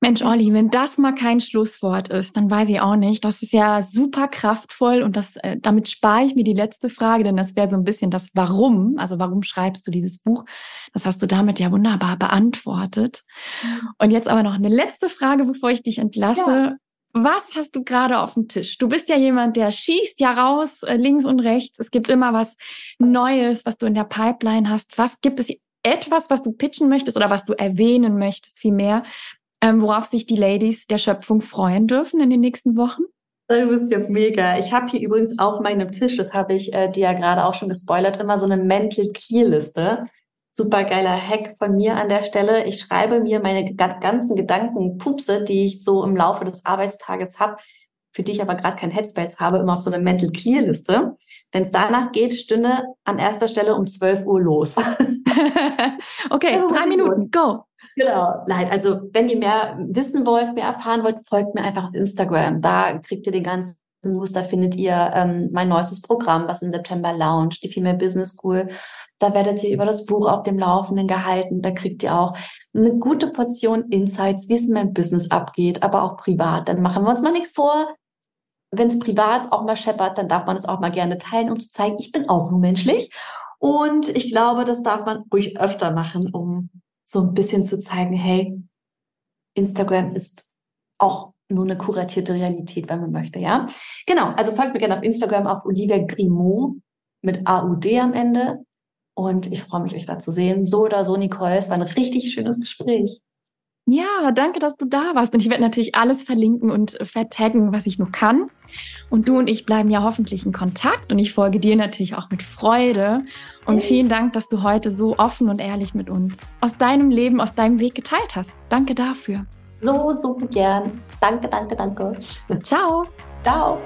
Mensch, Olli, wenn das mal kein Schlusswort ist, dann weiß ich auch nicht. Das ist ja super kraftvoll und das, äh, damit spare ich mir die letzte Frage, denn das wäre so ein bisschen das Warum. Also warum schreibst du dieses Buch? Das hast du damit ja wunderbar beantwortet. Und jetzt aber noch eine letzte Frage, bevor ich dich entlasse. Ja. Was hast du gerade auf dem Tisch? Du bist ja jemand, der schießt ja raus, äh, links und rechts. Es gibt immer was Neues, was du in der Pipeline hast. Was gibt es etwas, was du pitchen möchtest oder was du erwähnen möchtest, vielmehr, ähm, worauf sich die Ladies der Schöpfung freuen dürfen in den nächsten Wochen? Du bist ja mega. Ich habe hier übrigens auf meinem Tisch, das habe ich äh, dir ja gerade auch schon gespoilert, immer so eine Mental Key Liste. Super geiler Hack von mir an der Stelle. Ich schreibe mir meine ganzen Gedanken, Pupse, die ich so im Laufe des Arbeitstages habe, für die ich aber gerade kein Headspace habe, immer auf so eine Mental Clear Liste. Wenn es danach geht, stünde an erster Stelle um 12 Uhr los. okay, drei Minuten, go. Genau, nein, also wenn ihr mehr wissen wollt, mehr erfahren wollt, folgt mir einfach auf Instagram. Da kriegt ihr den ganzen News, da findet ihr ähm, mein neuestes Programm, was im September launcht, die Female Business School. Da werdet ihr über das Buch auf dem Laufenden gehalten. Da kriegt ihr auch eine gute Portion Insights, wie es in meinem Business abgeht, aber auch privat. Dann machen wir uns mal nichts vor. Wenn es privat auch mal scheppert, dann darf man es auch mal gerne teilen, um zu zeigen, ich bin auch nur menschlich. Und ich glaube, das darf man ruhig öfter machen, um so ein bisschen zu zeigen, hey, Instagram ist auch nur eine kuratierte Realität, wenn man möchte, ja. Genau, also folgt mir gerne auf Instagram auf Olivia Grimaud mit AUD am Ende. Und ich freue mich, euch da zu sehen. So oder so, Nicole, es war ein richtig schönes Gespräch. Ja, danke, dass du da warst. Und ich werde natürlich alles verlinken und vertaggen, was ich nur kann. Und du und ich bleiben ja hoffentlich in Kontakt. Und ich folge dir natürlich auch mit Freude. Und vielen Dank, dass du heute so offen und ehrlich mit uns aus deinem Leben, aus deinem Weg geteilt hast. Danke dafür. So, so gern. Danke, danke, danke. Ciao. Ciao.